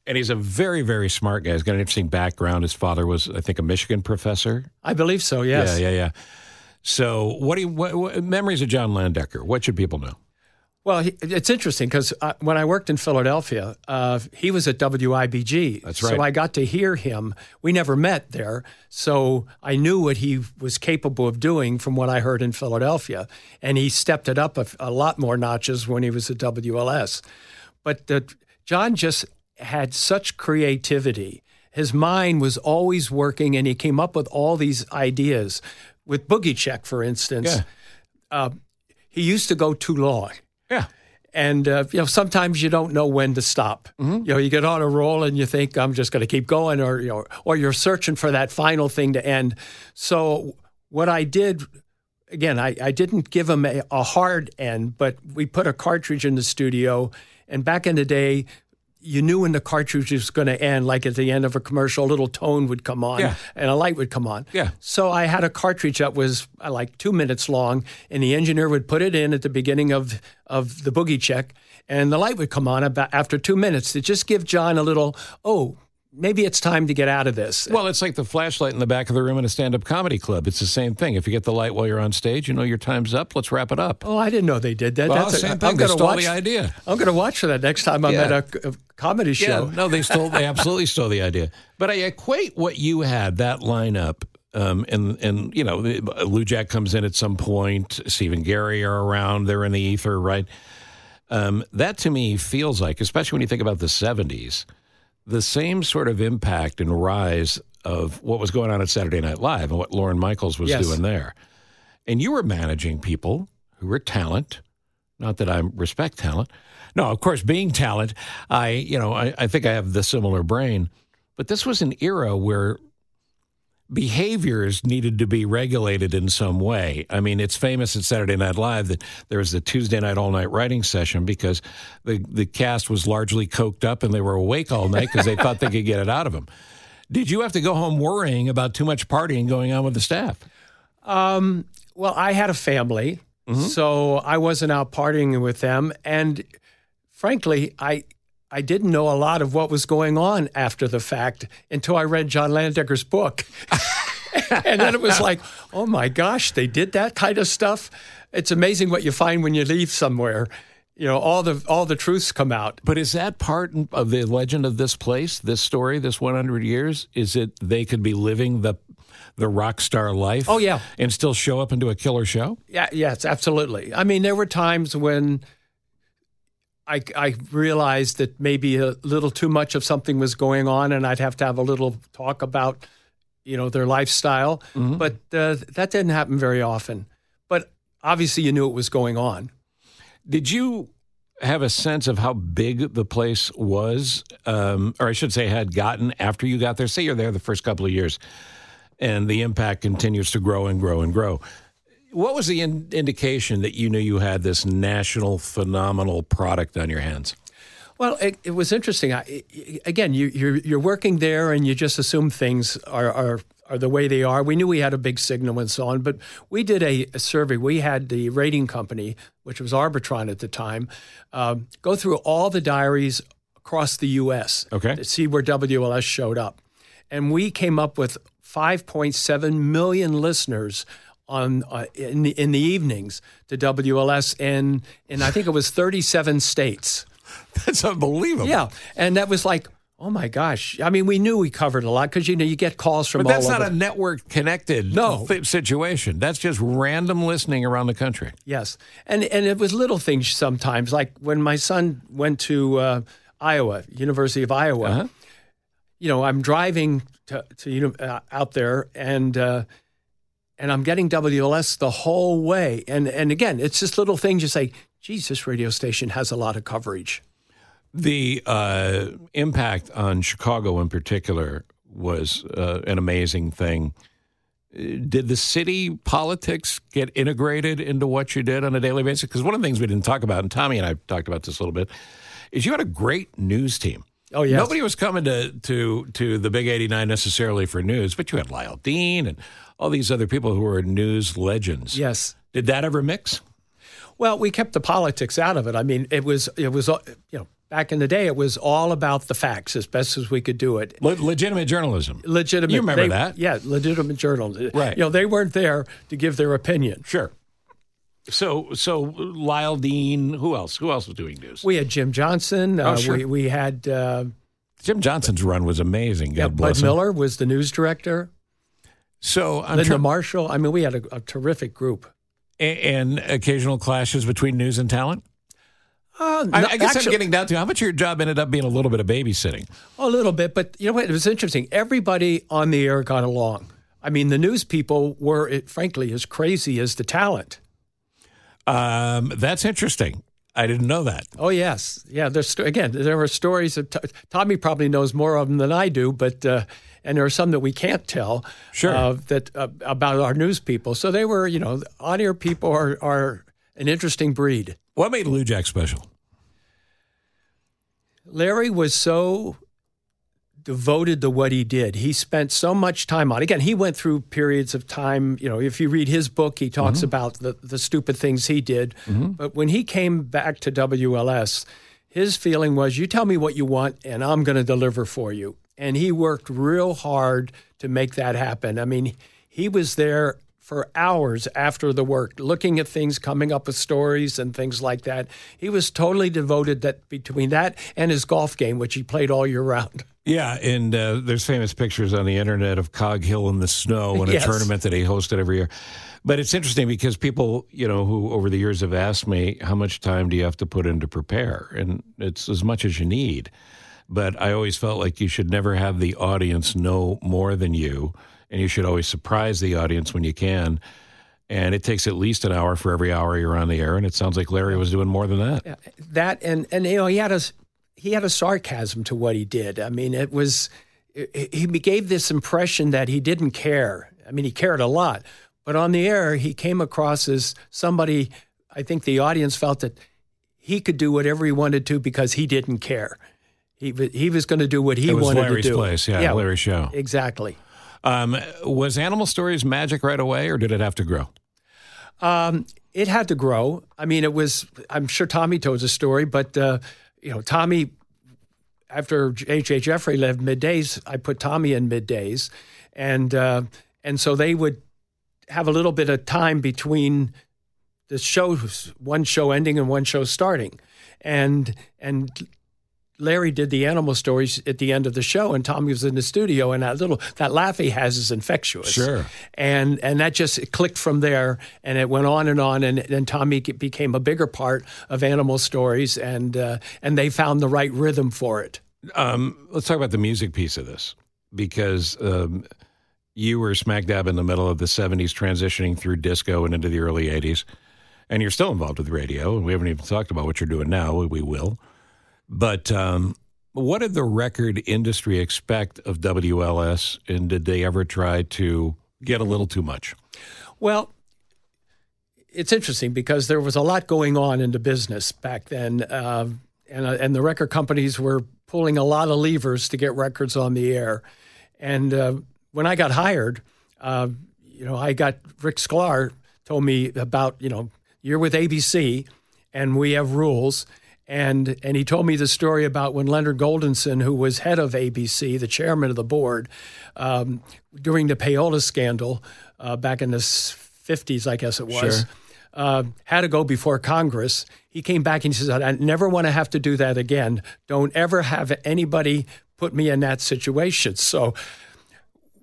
and he's a very, very smart guy. He's got an interesting background. His father was, I think, a Michigan professor. I believe so, yes. Yeah, yeah, yeah. So, what do you what, what memories of John Landecker? What should people know? Well, he, it's interesting because uh, when I worked in Philadelphia, uh, he was at WIBG. That's right. So. I got to hear him. We never met there, so I knew what he was capable of doing from what I heard in Philadelphia. And he stepped it up a, a lot more notches when he was at WLS. But uh, John just had such creativity. His mind was always working, and he came up with all these ideas. With Boogie Check, for instance, uh, he used to go too long Yeah. and uh, you know sometimes you don't know when to stop. You know, you get on a roll and you think I'm just going to keep going, or you know, or you're searching for that final thing to end. So what I did. Again, I, I didn't give him a, a hard end, but we put a cartridge in the studio. And back in the day, you knew when the cartridge was going to end, like at the end of a commercial, a little tone would come on Yeah. and a light would come on. Yeah. So I had a cartridge that was uh, like two minutes long, and the engineer would put it in at the beginning of of the boogie check, and the light would come on about after two minutes to just give John a little, oh, maybe it's time to get out of this. Well, it's like the flashlight in the back of the room in a stand-up comedy club. It's the same thing. If you get the light while you're on stage, you know your time's up. Let's wrap it up. oh, I didn't know they did that. Well, That's a- same I'm. They stole watch. the idea. I'm going to watch for that next time I'm Yeah. at a, a comedy show. Yeah, no, they stole. They absolutely stole the idea. But I equate what you had that lineup. Um, and and you know, Lujack comes in at some point. Steve and Gary are around. They're in the ether, right? Um, that to me feels like, especially when you think about the '70s, the same sort of impact and rise of what was going on at Saturday Night Live and what Lorne Michaels was Yes. doing there. And you were managing people who were talent. Not that I respect talent. No, of course, being talent, I you know I, I think I have the similar brain. But this was an era where behaviors needed to be regulated in some way. I mean, it's famous at Saturday Night Live that there was the Tuesday night all night writing session because the the cast was largely coked up and they were awake all night because they thought they could get it out of them. Did you have to go home worrying about too much partying going on with the staff? Um, well, I had a family, so I wasn't out partying with them, and frankly, I I didn't know a lot of what was going on after the fact until I read John Landecker's book. and then it was like, oh my gosh, they did that kind of stuff. It's amazing what you find when you leave somewhere. You know, all the all the truths come out. But is that part of the legend of this place, this story, this 100 years? Is it they could be living the the rock star life? Oh yeah, and still show up and do a killer show? Yeah, yes, absolutely. I mean, there were times when I, I realized that maybe a little too much of something was going on, and I'd have to have a little talk about, you know, their lifestyle. Mm-hmm. But uh, that didn't happen very often. But obviously, you knew it was going on. Did you have a sense of how big the place was, um, or I should say, had gotten after you got there? Say you're there the first couple of years, and the impact continues to grow and grow and grow. What was the in- indication that you knew you had this national phenomenal product on your hands? Well, it, it was interesting. I, again, you, are you're, you're working there, and you just assume things are, are are the way they are. We knew we had a big signal and so on, but we did a, a survey. We had the rating company, which was Arbitron at the time, um, go through all the diaries across the U.S. Okay. to see where WLS showed up, and we came up with 5.7 million listeners on uh, in the, in the evenings to WLS in in I think it was 37 states. That's unbelievable. Yeah, and that was like. Oh my gosh! I mean, we knew we covered a lot because you know you get calls from. But that's not over. a network connected no. th- situation. That's just random listening around the country. Yes, and and it was little things sometimes, like when my son went to uh, Iowa, University of Iowa. Uh-huh. You know, I'm driving to, to you know uh, out there, and uh, and I'm getting WLS the whole way. And and again, it's just little things you say, geez, this radio station has a lot of coverage. The uh, impact on Chicago in particular was uh, an amazing thing. Did the city politics get integrated into what you did on a daily basis? Because one of the things we didn't talk about, and Tommy and I talked about this a little bit, is you had a great news team. Oh yeah. Nobody was coming to to to the Big 89 necessarily for news, but you had Lyle Dean and all these other people who were news legends. Yes. Did that ever mix? Well, we kept the politics out of it. I mean, it was it was uh, you know back in the day, it was all about the facts as best as we could do it. Le- legitimate journalism. Legitimate. You remember they, that? Yeah, legitimate journalism. Right. You know, they weren't there to give their opinion. Sure. So, so Lyle Dean. Who else? Who else was doing news? We had Jim Johnson. Oh, uh, sure. We, we had uh, Jim Johnson's run was amazing. God yeah, bless Bud him. Miller was the news director. So, I'm Linda try- Marshall. I mean, we had a, a terrific group. and occasional clashes between news and talent. Uh, I, no, I guess actually- I'm getting down to how much of your job ended up being a little bit of babysitting. A little bit, but you know what? It was interesting. Everybody on the air got along. I mean, the news people were, it, frankly, as crazy as the talent. Um, that's interesting. I didn't know that. Oh yes, yeah. There's again, there were stories. That t- Tommy probably knows more of them than I do, but uh, and there are some that we can't tell. Sure. Uh, that uh, about our news people. So they were, you know, on-air people are are an interesting breed. What made Lujack special? Larry was so devoted to what he did. He spent so much time on. Again, he went through periods of time. You know, if you read his book, he talks Mm-hmm. about the the stupid things he did. But when he came back to WLS, his feeling was, "You tell me what you want, and I'm going to deliver for you." And he worked real hard to make that happen. I mean, he was there for hours after the work, looking at things, coming up with stories and things like that. He was totally devoted that between that and his golf game, which he played all year round. Yeah, and uh, there's famous pictures on the internet of Cog Hill in the snow in a Yes. tournament that he hosted every year. But it's interesting because people, you know, who over the years have asked me, how much time do you have to put in to prepare? And it's as much as you need. But I always felt like you should never have the audience know more than you, and you should always surprise the audience when you can. And it takes at least an hour for every hour you're on the air, and it sounds like Larry was doing more than that. Yeah, that and and you know he had a he had a sarcasm to what he did. I mean, it was he gave this impression that he didn't care. I mean, he cared a lot, but on the air he came across as somebody. I think the audience felt that he could do whatever he wanted to because he didn't care. He he was going to do what he It was wanted Larry's to do. place, yeah, Larry's show. Exactly. Um, was Animal Stories magic right away, or did it have to grow? Um, it had to grow. I mean, it was. I'm sure Tommy told the story, but uh, you know, Tommy after J.J. Jeffrey left middays, I put Tommy in middays, and uh, and so they would have a little bit of time between the shows, one show ending and one show starting, and and Larry did the animal stories at the end of the show, and Tommy was in the studio, and that little that laugh he has is infectious. Sure. And and that just clicked from there, and it went on and on, and then Tommy became a bigger part of animal stories, and uh, and they found the right rhythm for it. Um, let's talk about the music piece of this, because. Um, you were smack dab in the middle of the 70s, transitioning through disco and into the early 80s. And you're still involved with radio. And we haven't even talked about what you're doing now. We will. But um, what did the record industry expect of WLS, and did they ever try to get a little too much? Well, it's interesting because there was a lot going on in the business back then, uh, and uh, and the record companies were pulling a lot of levers to get records on the air. And uh, when I got hired, uh, you know, I got Rick Sklar told me about you know you're with ABC, and we have rules and and he told me the story about when Leonard Goldenson, who was head of ABC, the chairman of the board, um, during the payola scandal uh, back in the 50s, I guess it was. Sure. Uh, had to go before Congress. He came back and he said, I never want to have to do that again. Don't ever have anybody put me in that situation. So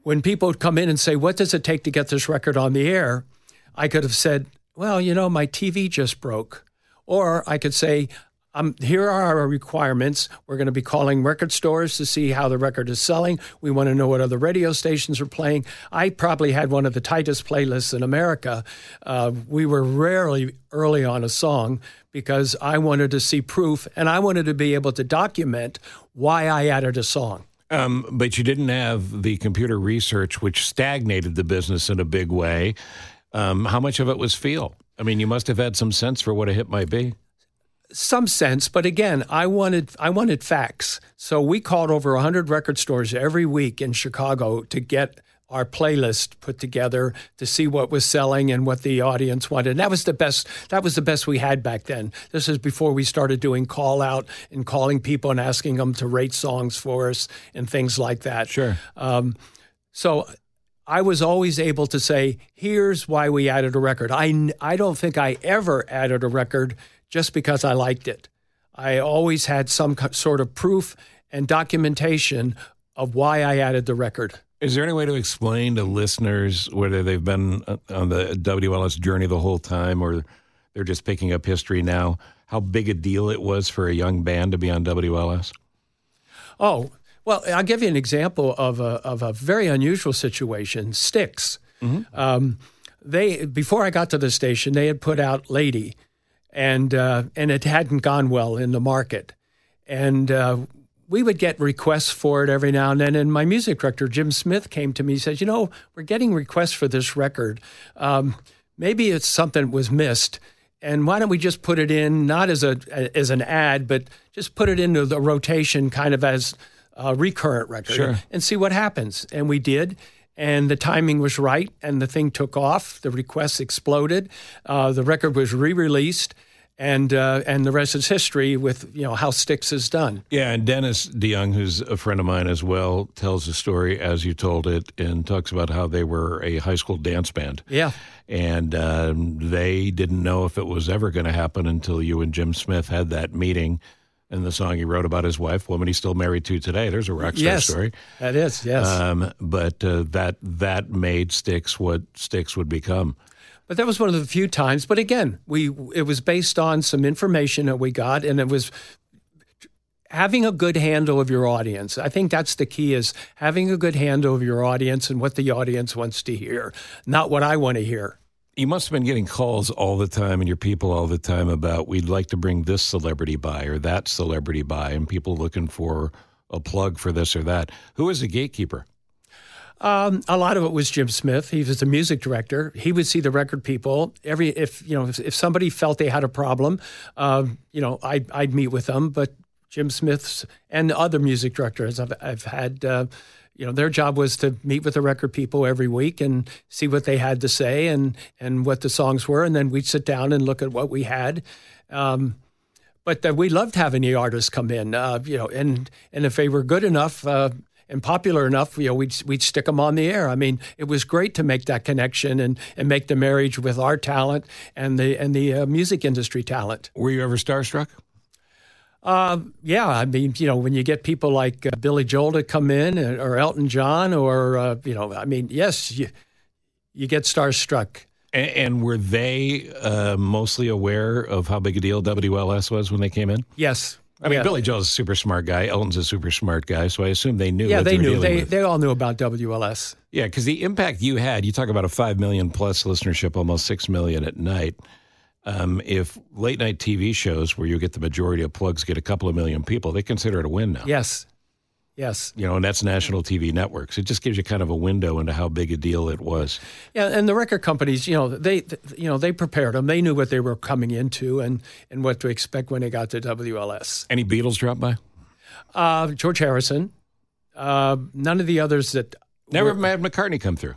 when people would come in and say, What does it take to get this record on the air? I could have said, Well, you know, my TV just broke. Or I could say, um, here are our requirements. We're going to be calling record stores to see how the record is selling. We want to know what other radio stations are playing. I probably had one of the tightest playlists in America. Uh, we were rarely early on a song because I wanted to see proof and I wanted to be able to document why I added a song. Um, but you didn't have the computer research, which stagnated the business in a big way. Um, how much of it was feel? I mean, you must have had some sense for what a hit might be some sense, but again, I wanted I wanted facts. So we called over 100 record stores every week in Chicago to get our playlist put together to see what was selling and what the audience wanted. And that was the best that was the best we had back then. This is before we started doing call out and calling people and asking them to rate songs for us and things like that. Sure. Um, so I was always able to say, here's why we added a record. I, I don't think I ever added a record just because I liked it. I always had some sort of proof and documentation of why I added the record. Is there any way to explain to listeners whether they've been uh, on the WLS journey the whole time or they're just picking up history now, how big a deal it was for a young band to be on WLS? Oh, well, I'll give you an example of a, of a very unusual situation Styx. Mm-hmm. Um, they before I got to the station, they had put out Lady, and uh, and it hadn't gone well in the market, and uh, we would get requests for it every now and then. And my music director Jim Smith came to me and said, "You know, we're getting requests for this record. Um, maybe it's something that was missed." And why don't we just put it in not as a as an ad, but just put it into the rotation, kind of as a recurrent record, sure. and see what happens. And we did, and the timing was right, and the thing took off. The requests exploded. Uh, the record was re-released, and uh, and the rest is history with you know how Styx is done. Yeah, and Dennis DeYoung, who's a friend of mine as well, tells the story as you told it, and talks about how they were a high school dance band. Yeah, and um, they didn't know if it was ever going to happen until you and Jim Smith had that meeting and the song he wrote about his wife, woman he's still married to today. There's a rock star yes, story. That is, yes. Um, but uh, that that made Styx what Styx would become. But that was one of the few times. But again, we it was based on some information that we got, and it was having a good handle of your audience. I think that's the key: is having a good handle of your audience and what the audience wants to hear, not what I want to hear you must have been getting calls all the time and your people all the time about we'd like to bring this celebrity by or that celebrity by and people looking for a plug for this or that. Who is the gatekeeper? Um, a lot of it was Jim Smith. He was the music director. He would see the record people every if you know if, if somebody felt they had a problem, uh, you know I'd, I'd meet with them. But Jim Smith's and other music directors I've, I've had uh, you know, their job was to meet with the record people every week and see what they had to say and and what the songs were, and then we'd sit down and look at what we had. Um, but uh, we loved having the artists come in, uh, you know, and and if they were good enough uh, and popular enough, you know, we'd we'd stick them on the air. I mean, it was great to make that connection and, and make the marriage with our talent and the and the uh, music industry talent. Were you ever starstruck? Uh, yeah, I mean, you know, when you get people like uh, Billy Joel to come in, uh, or Elton John, or uh, you know, I mean, yes, you you get starstruck. And, and were they uh, mostly aware of how big a deal WLS was when they came in? Yes. I mean, Yeah. Billy Joel's a super smart guy. Elton's a super smart guy, so I assume they knew. Yeah, what they were knew. They with. they all knew about WLS. Yeah, because the impact you had, you talk about a five million plus listenership, almost six million at night. Um, if late night TV shows where you get the majority of plugs get a couple of million people, they consider it a win now. Yes, yes, You know, and that's national TV networks. It just gives you kind of a window into how big a deal it was. yeah. And the record companies, you know, they you know they prepared them. They knew what they were coming into and and what to expect when they got to WLS. Any Beatles drop by? Uh, George Harrison. Uh, none of the others that Never had McCartney come through.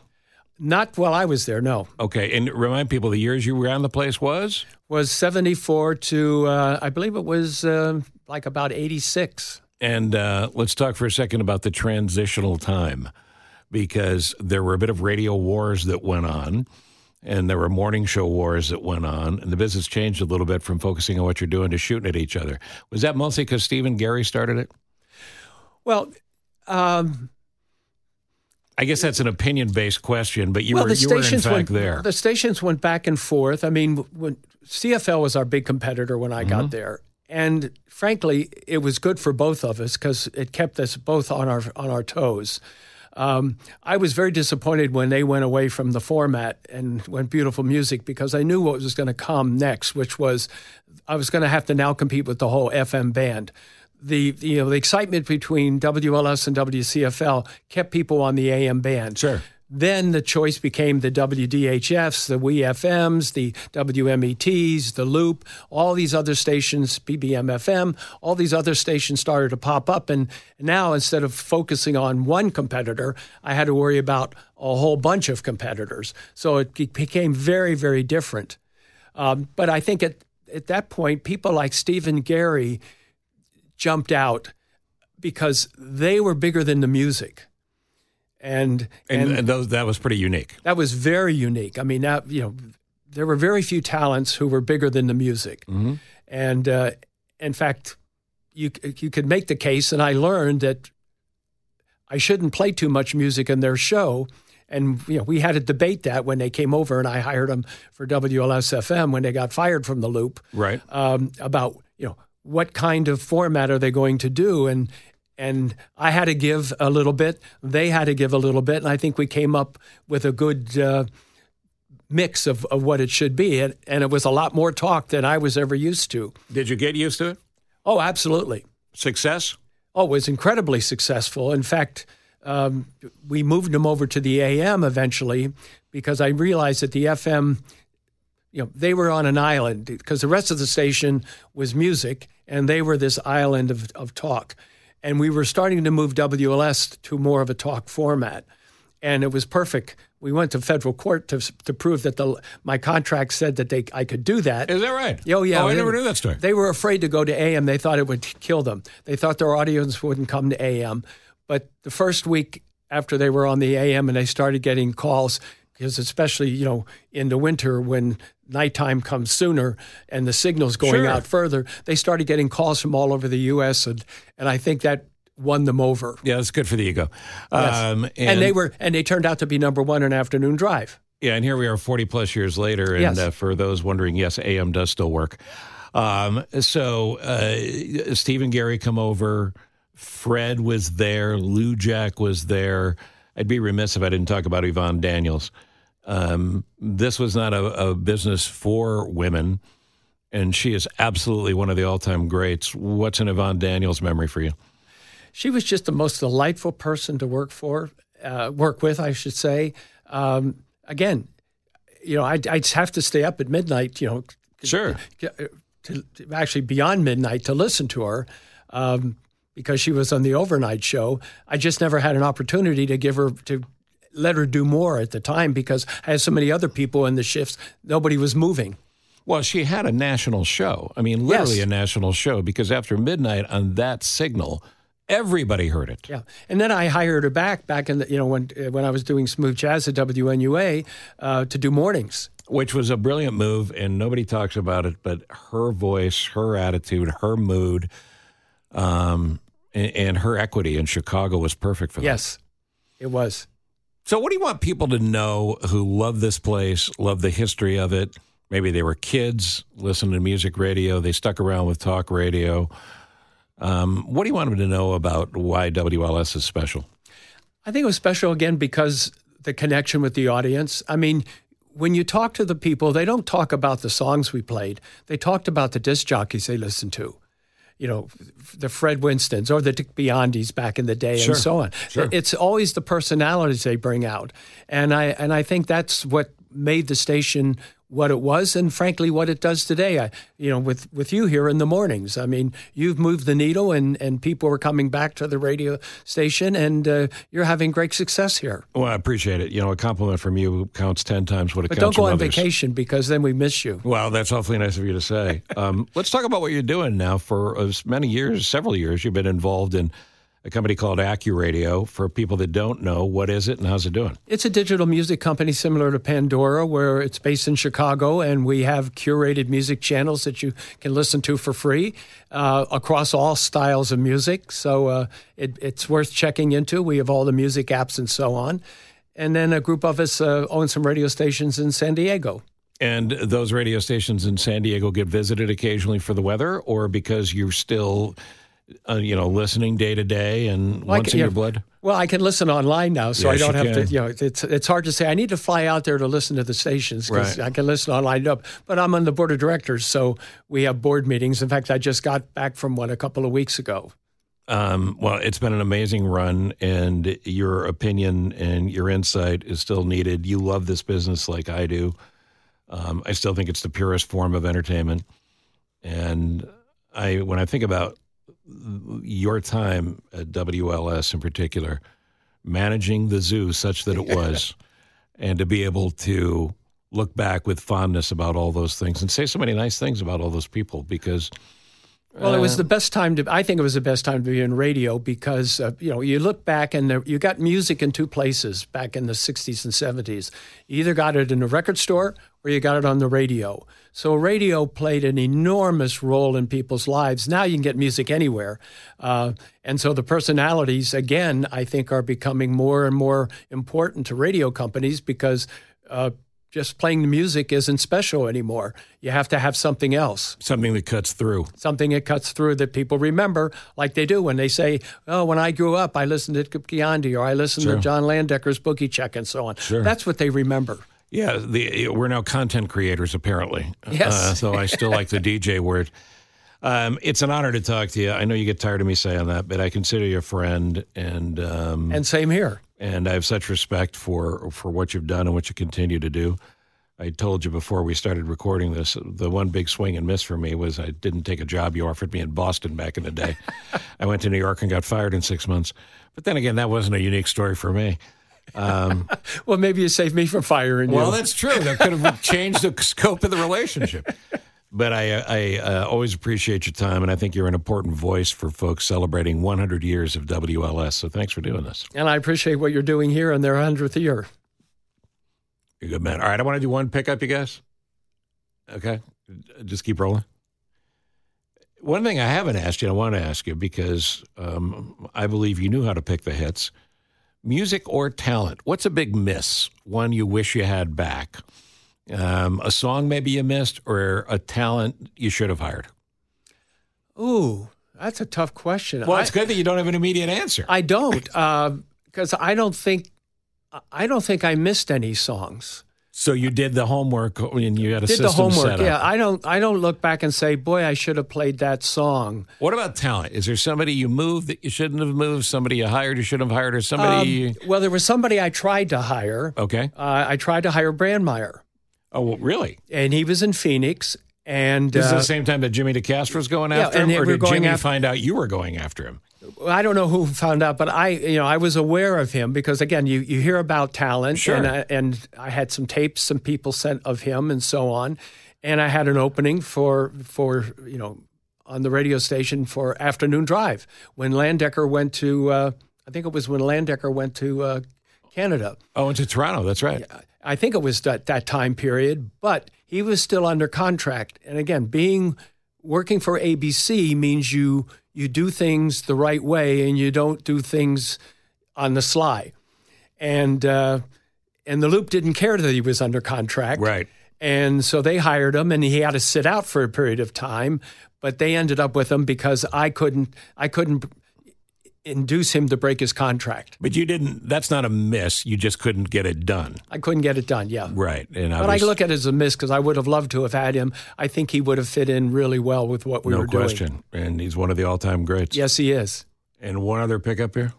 Not while I was there. No, Okay, and remind people the years you were on the place was was seventy four to uh, I believe it was uh, like about eighty six. And uh, let's talk for a second about the transitional time because there were a bit of radio wars that went on and there were morning show wars that went on. And the business changed a little bit from focusing on what you're doing to shooting at each other. Was that mostly because Stephen Gary started it? Well. Um, I guess that's an opinion based question, but you, well, were, the you were in fact went there. The stations went back and forth. I mean, when CFL was our big competitor when I Mm-hmm. got there, and frankly, it was good for both of us because it kept us both on our on our toes. Um, I was very disappointed when they went away from the format and went beautiful music because I knew what was going to come next, which was I was going to have to now compete with the whole FM band. The you know the excitement between WLS and WCFL kept people on the AM band. Sure. Then the choice became the WDHFs, the WEFMs, the WMETs, the Loop, all these other stations, BBMFM, all these other stations started to pop up. And now instead of focusing on one competitor, I had to worry about a whole bunch of competitors. So it became very, very different. Um, but I think at, at that point, people like Stephen Gary jumped out because they were bigger than the music. And, and and those, that was pretty unique. that was very unique. I mean, that you know, there were very few talents who were bigger than the music, and uh, in fact, you you could make the case, and I learned that I shouldn't play too much music in their show. And you know, we had to debate that when they came over, and I hired them for WLSFM when they got fired from the Loop Right. um, about you know what kind of format are they going to do and and I had to give a little bit they had to give a little bit and I think we came up with a good uh, mix of, of what it should be and, and it was a lot more talk than I was ever used to Did you get used to it? oh absolutely Success? Oh, it was incredibly successful. In fact, um, we moved them over to the AM eventually because I realized that the FM, you know, they were on an island because the rest of the station was music and they were this island of, of talk. And we were starting to move WLS to more of a talk format. And it was perfect. We went to federal court to, to prove that the my contract said that they I could do that. Is that right? Oh yeah, Oh, I they never knew that story. They were afraid to go to AM. They thought it would kill them. They thought their audience wouldn't come to AM. But the first week after they were on the AM and they started getting calls, because especially you know in the winter when nighttime comes sooner and the signal's going Sure. out further, they started getting calls from all over the U.S. and and I think that won them over. yeah, it's good for the ego. Yes. Um, and, and they were and they turned out to be number one in afternoon drive. Yeah, and here we are 40 plus years later. And Yes. uh, for those wondering, yes, AM does still work. Um, so uh, and Gary come over. Fred was there. Lujack was there. I'd be remiss if I didn't talk about Yvonne Daniels. Um, this was not a, a business for women, and she is absolutely one of the all time greats. What's in Yvonne Daniels' memory for you? she was just the most delightful person to work for, uh, work with, I should say. Um, again, you know, I'd, I'd have to stay up at midnight, you know, Sure. to, to actually beyond midnight to listen to her um, because she was on the overnight show. I just never had an opportunity to give her to let her do more at the time because I had so many other people in the shifts. Nobody was moving. Well, she had a national show. I mean, literally Yes. a national show because after midnight on that signal, everybody heard it. Yeah, and then I hired her back back in the you know when when I was doing smooth jazz at WNUA uh, to do mornings. which was a brilliant move, and nobody talks about it. But her voice, her attitude, her mood, um, and, and her equity in Chicago was perfect for that. Yes, it was. So, what do you want people to know who love this place, love the history of it? Maybe they were kids listening to music radio, they stuck around with talk radio. Um, what do you want them to know about why WLS is special? I think it was special again because the connection with the audience. I mean, when you talk to the people, they don't talk about the songs we played. They talked about the disc jockeys they listened to. You know, the Fred Winstons or the Dick Biondis back in the day, Sure. and so on. Sure. It's always the personalities they bring out, and I and I think that's what made the station what it was, and frankly, what it does today. I, you know, with with you here in the mornings. I mean, you've moved the needle, and and people are coming back to the radio station, and uh, you're having great success here. Well, I appreciate it. You know, a compliment from you counts 10 times what it But don't go on others. vacation because then we miss you. Well, that's awfully nice of you to say. Um, let's talk about what you're doing now. For as many years, several years, you've been involved in a company called AccuRadio. For people that don't know, what is it and how's it doing? It's a digital music company similar to Pandora, where it's based in Chicago, and we have curated music channels that you can listen to for free uh, across all styles of music. So uh, it, it's worth checking into. We have all the music apps and so on. And then a group of us uh, own some radio stations in San Diego. And those radio stations in San Diego get visited occasionally for the weather, or because you're still, uh, you know, listening day to day and Well, once can- in your blood. Well, I can listen online now, so I don't have to. You know, it's it's hard to say. I need to fly out there to listen to the stations because Right. I can listen online. Up, but I'm on the board of directors, so we have board meetings. In fact, I just got back from one a couple of weeks ago. Um, well, it's been an amazing run, and your opinion and your insight is still needed. You love this business like I do. Um, I still think it's the purest form of entertainment, and I when I think about your time at WLS in particular, managing the zoo such that it was, and to be able to look back with fondness about all those things and say so many nice things about all those people because Well, it was the best time to. I think it was the best time to be in radio because uh, you know you look back and there, you got music in two places back in the '60s and '70s. You either got it in a record store or you got it on the radio. So radio played an enormous role in people's lives. Now you can get music anywhere, uh, and so the personalities again, I think, are becoming more and more important to radio companies because. Uh, just playing the music isn't special anymore. You have to have something else something that cuts through. something that cuts through that people remember, like they do when they say, "Oh, when I grew up, I listened to Gandhi or I listened Sure. to John Landecker's Boogie Check and so on." Sure. That's what they remember. Yeah, the, we're now content creators, apparently. Yes. Uh, so I still like the DJ word. Um, it's an honor to talk to you. I know you get tired of me saying that, but I consider you a friend, and um, And same here. and I have such respect for for what you've done and what you continue to do. I told you before we started recording this, the one big swing and miss for me was I didn't take a job you offered me in Boston back in the day. I went to New York and got fired in six months. But then again, that wasn't a unique story for me. Well, maybe you saved me from firing Well, you. Well, that's true. That could have changed the scope of the relationship. But I, I uh, always appreciate your time, and I think you're an important voice for folks celebrating 100 years of WLS. So thanks for doing this. and I appreciate what you're doing here in their hundredth year. You're a good man. All right, I want to do one pickup, you guys. Okay, just keep rolling. One thing I haven't asked you, I want to ask you because um, I believe you knew how to pick the hits. Music or talent? What's a big miss? One you wish you had back? Um, a song maybe you missed, or a talent you should have hired? Ooh, that's a tough question. Well, I, it's good that you don't have an immediate answer. I don't, because I don't think I don't think I missed any songs. So you did the homework and you had a Did system the homework? set up. Yeah, I don't. I don't look back and say, "Boy, I should have played that song." What about talent? Is there somebody you moved that you shouldn't have moved? Somebody you hired you shouldn't have hired, or somebody? Um, well, there was somebody I tried to hire. okay. Uh, I tried to hire Brandmeier, Oh, well, really? and he was in Phoenix. And This is uh, the same time that Jimmy DeCastro's going Yeah, after him, or did Jimmy after- find out you were going after him? I don't know who found out, but I, you know, I was aware of him because again, you, you hear about talent, Sure. and I, and I had some tapes, some people sent of him, and so on. and I had an opening for for you know on the radio station for afternoon drive when Landecker went to. Uh, I think it was when Landecker went to uh, Canada. Oh, into Toronto. That's right. I think it was that that time period, but he was still under contract. And again, being working for ABC means you you do things the right way and you don't do things on the sly. And uh, and the Loop didn't care that he was under contract, Right. and so they hired him, and he had to sit out for a period of time. But they ended up with him because I couldn't I couldn't induce him to break his contract. But you didn't. That's not a miss. You just couldn't get it done. I couldn't get it done. Yeah. Right. And But I look at it as a miss because I would have loved to have had him. I think he would have fit in really well with what we no were doing. No question. And he's one of the all-time greats. Yes, he is. And one other pickup here.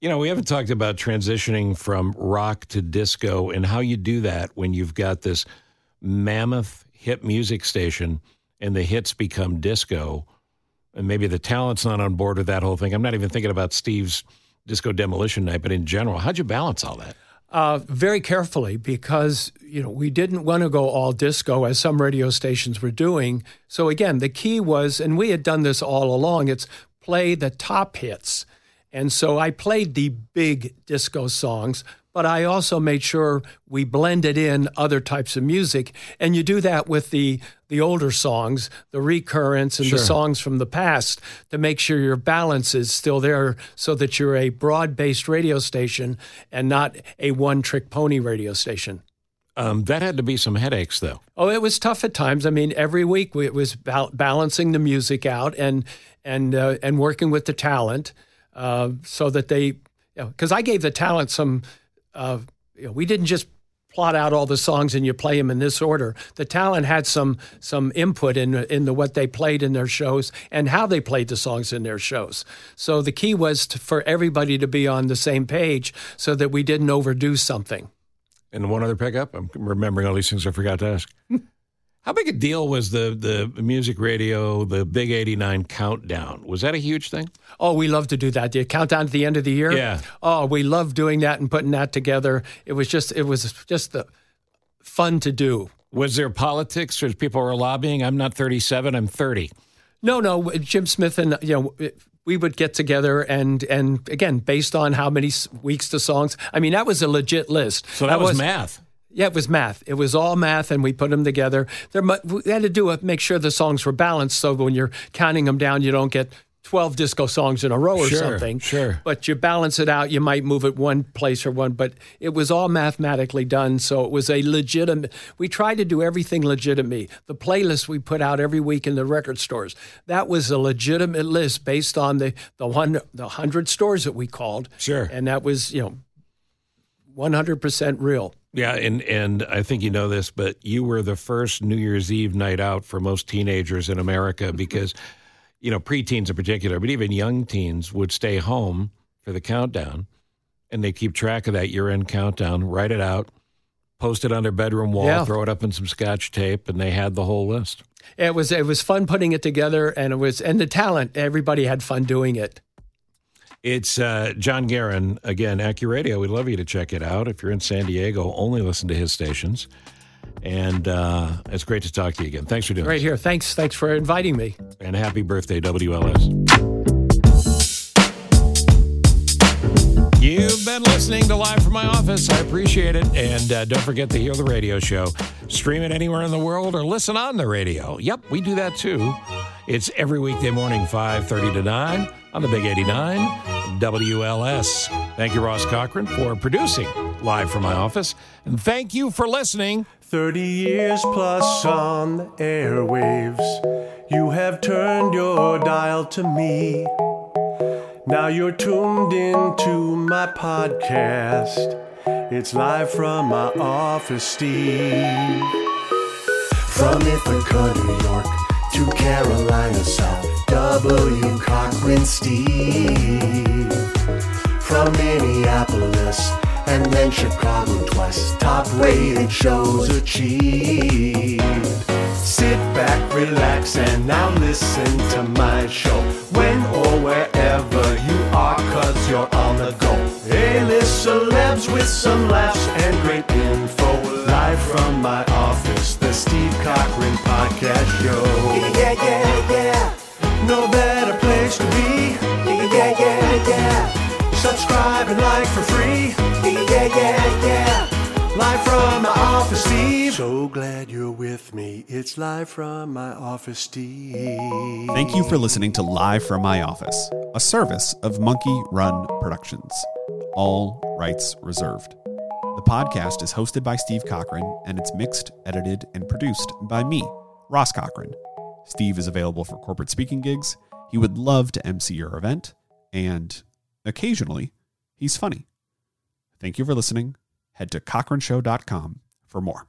You know, we haven't talked about transitioning from rock to disco and how you do that when you've got this mammoth hit music station and the hits become disco. And maybe the talent's not on board with that whole thing. I'm not even thinking about Steve's disco demolition night, but in general, how'd you balance all that? Uh, very carefully because you know we didn't want to go all disco as some radio stations were doing. So again, the key was, and we had done this all along. It's play the top hits, and so I played the big disco songs, but I also made sure we blended in other types of music, and you do that with the the older songs, the recurrents, and Sure. the songs from the past to make sure your balance is still there so that you're a broad based radio station and not a one trick pony radio station. Um, that had to be some headaches, though. Oh, it was tough at times. I mean, every week we, it was bal- balancing the music out and and uh, and working with the talent uh, so that they, because I gave the talent some. Uh, you know, we didn't just plot out all the songs and you play them in this order. The talent had some some input in in the what they played in their shows and how they played the songs in their shows. So the key was to, for everybody to be on the same page so that we didn't overdo something. And one other pickup. I'm remembering all these things I forgot to ask. How big a deal was the the music radio, the Big 89 countdown? Was that a huge thing? Oh, we love to do that. The countdown to the end of the year. Yeah. Oh, we love doing that and putting that together. It was just it was just the fun to do. Was there politics or people were lobbying? I'm not 37, I'm 30. No, no, Jim Smith and you know we would get together and and again based on how many weeks the songs. I mean that was a legit list. So that, was, math. Yeah, it was math. It was all math, and we put them together. There, we had to do it, make sure the songs were balanced, so when you're counting them down, you don't get twelve disco songs in a row or Sure, something. sure. But you balance it out. You might move it one place or one, but it was all mathematically done. So it was a legitimate. We tried to do everything legitimate. The playlist we put out every week in the record stores that was a legitimate list based on the the one the hundred stores that we called. Sure. and that was you know one hundred percent real. Yeah, and and I think you know this, but you were the first New Year's Eve night out for most teenagers in America mm-hmm. because, you know, preteens in particular, but even young teens would stay home for the countdown, and they keep track of that year-end countdown, write it out, post it on their bedroom wall, Yeah. throw it up in some scotch tape, and they had the whole list. It was it was fun putting it together, and it was and the talent. Everybody had fun doing it. It's uh, John Gehron again, AccuRadio. We'd love you to check it out. If you're in San Diego, only listen to his stations. And uh, it's great to talk to you again. Thanks for doing Right this. here. Thanks. Thanks for inviting me. And happy birthday, WLS. You've been listening to Live from My Office. I appreciate it. And uh, don't forget to hear the radio show. Stream it anywhere in the world or listen on the radio. Yep, we do that too. It's every weekday morning, 5.30 to 9 on the Big 89 WLS. Thank you, Ross Cochran, for producing Live from My Office. And thank you for listening. 30 years plus on the airwaves, you have turned your dial to me. Now you're tuned into my podcast. It's live from my office, Steve. From Ithaca, New York to Carolina South, W. Cochran Steve. From Minneapolis and then Chicago twice, top rated shows achieved. Sit back, relax, and now listen to my show. When or wherever you are, cause you're on the go. A-list celebs with some laughs and great info. Live from my office, the Steve Cochran Podcast Show. Yeah, yeah, yeah. No better place to be. Yeah, yeah, yeah, yeah. Subscribe and like for free. Yeah, yeah, yeah, yeah. Live from my office, Steve. So glad you're with me. It's live from my office, Steve. Thank you for listening to Live from My Office, a service of Monkey Run Productions. All rights reserved. The podcast is hosted by Steve Cochran and it's mixed, edited, and produced by me, Ross Cochran. Steve is available for corporate speaking gigs. He would love to MC your event, and occasionally, he's funny. Thank you for listening. Head to cochranshow.com for more.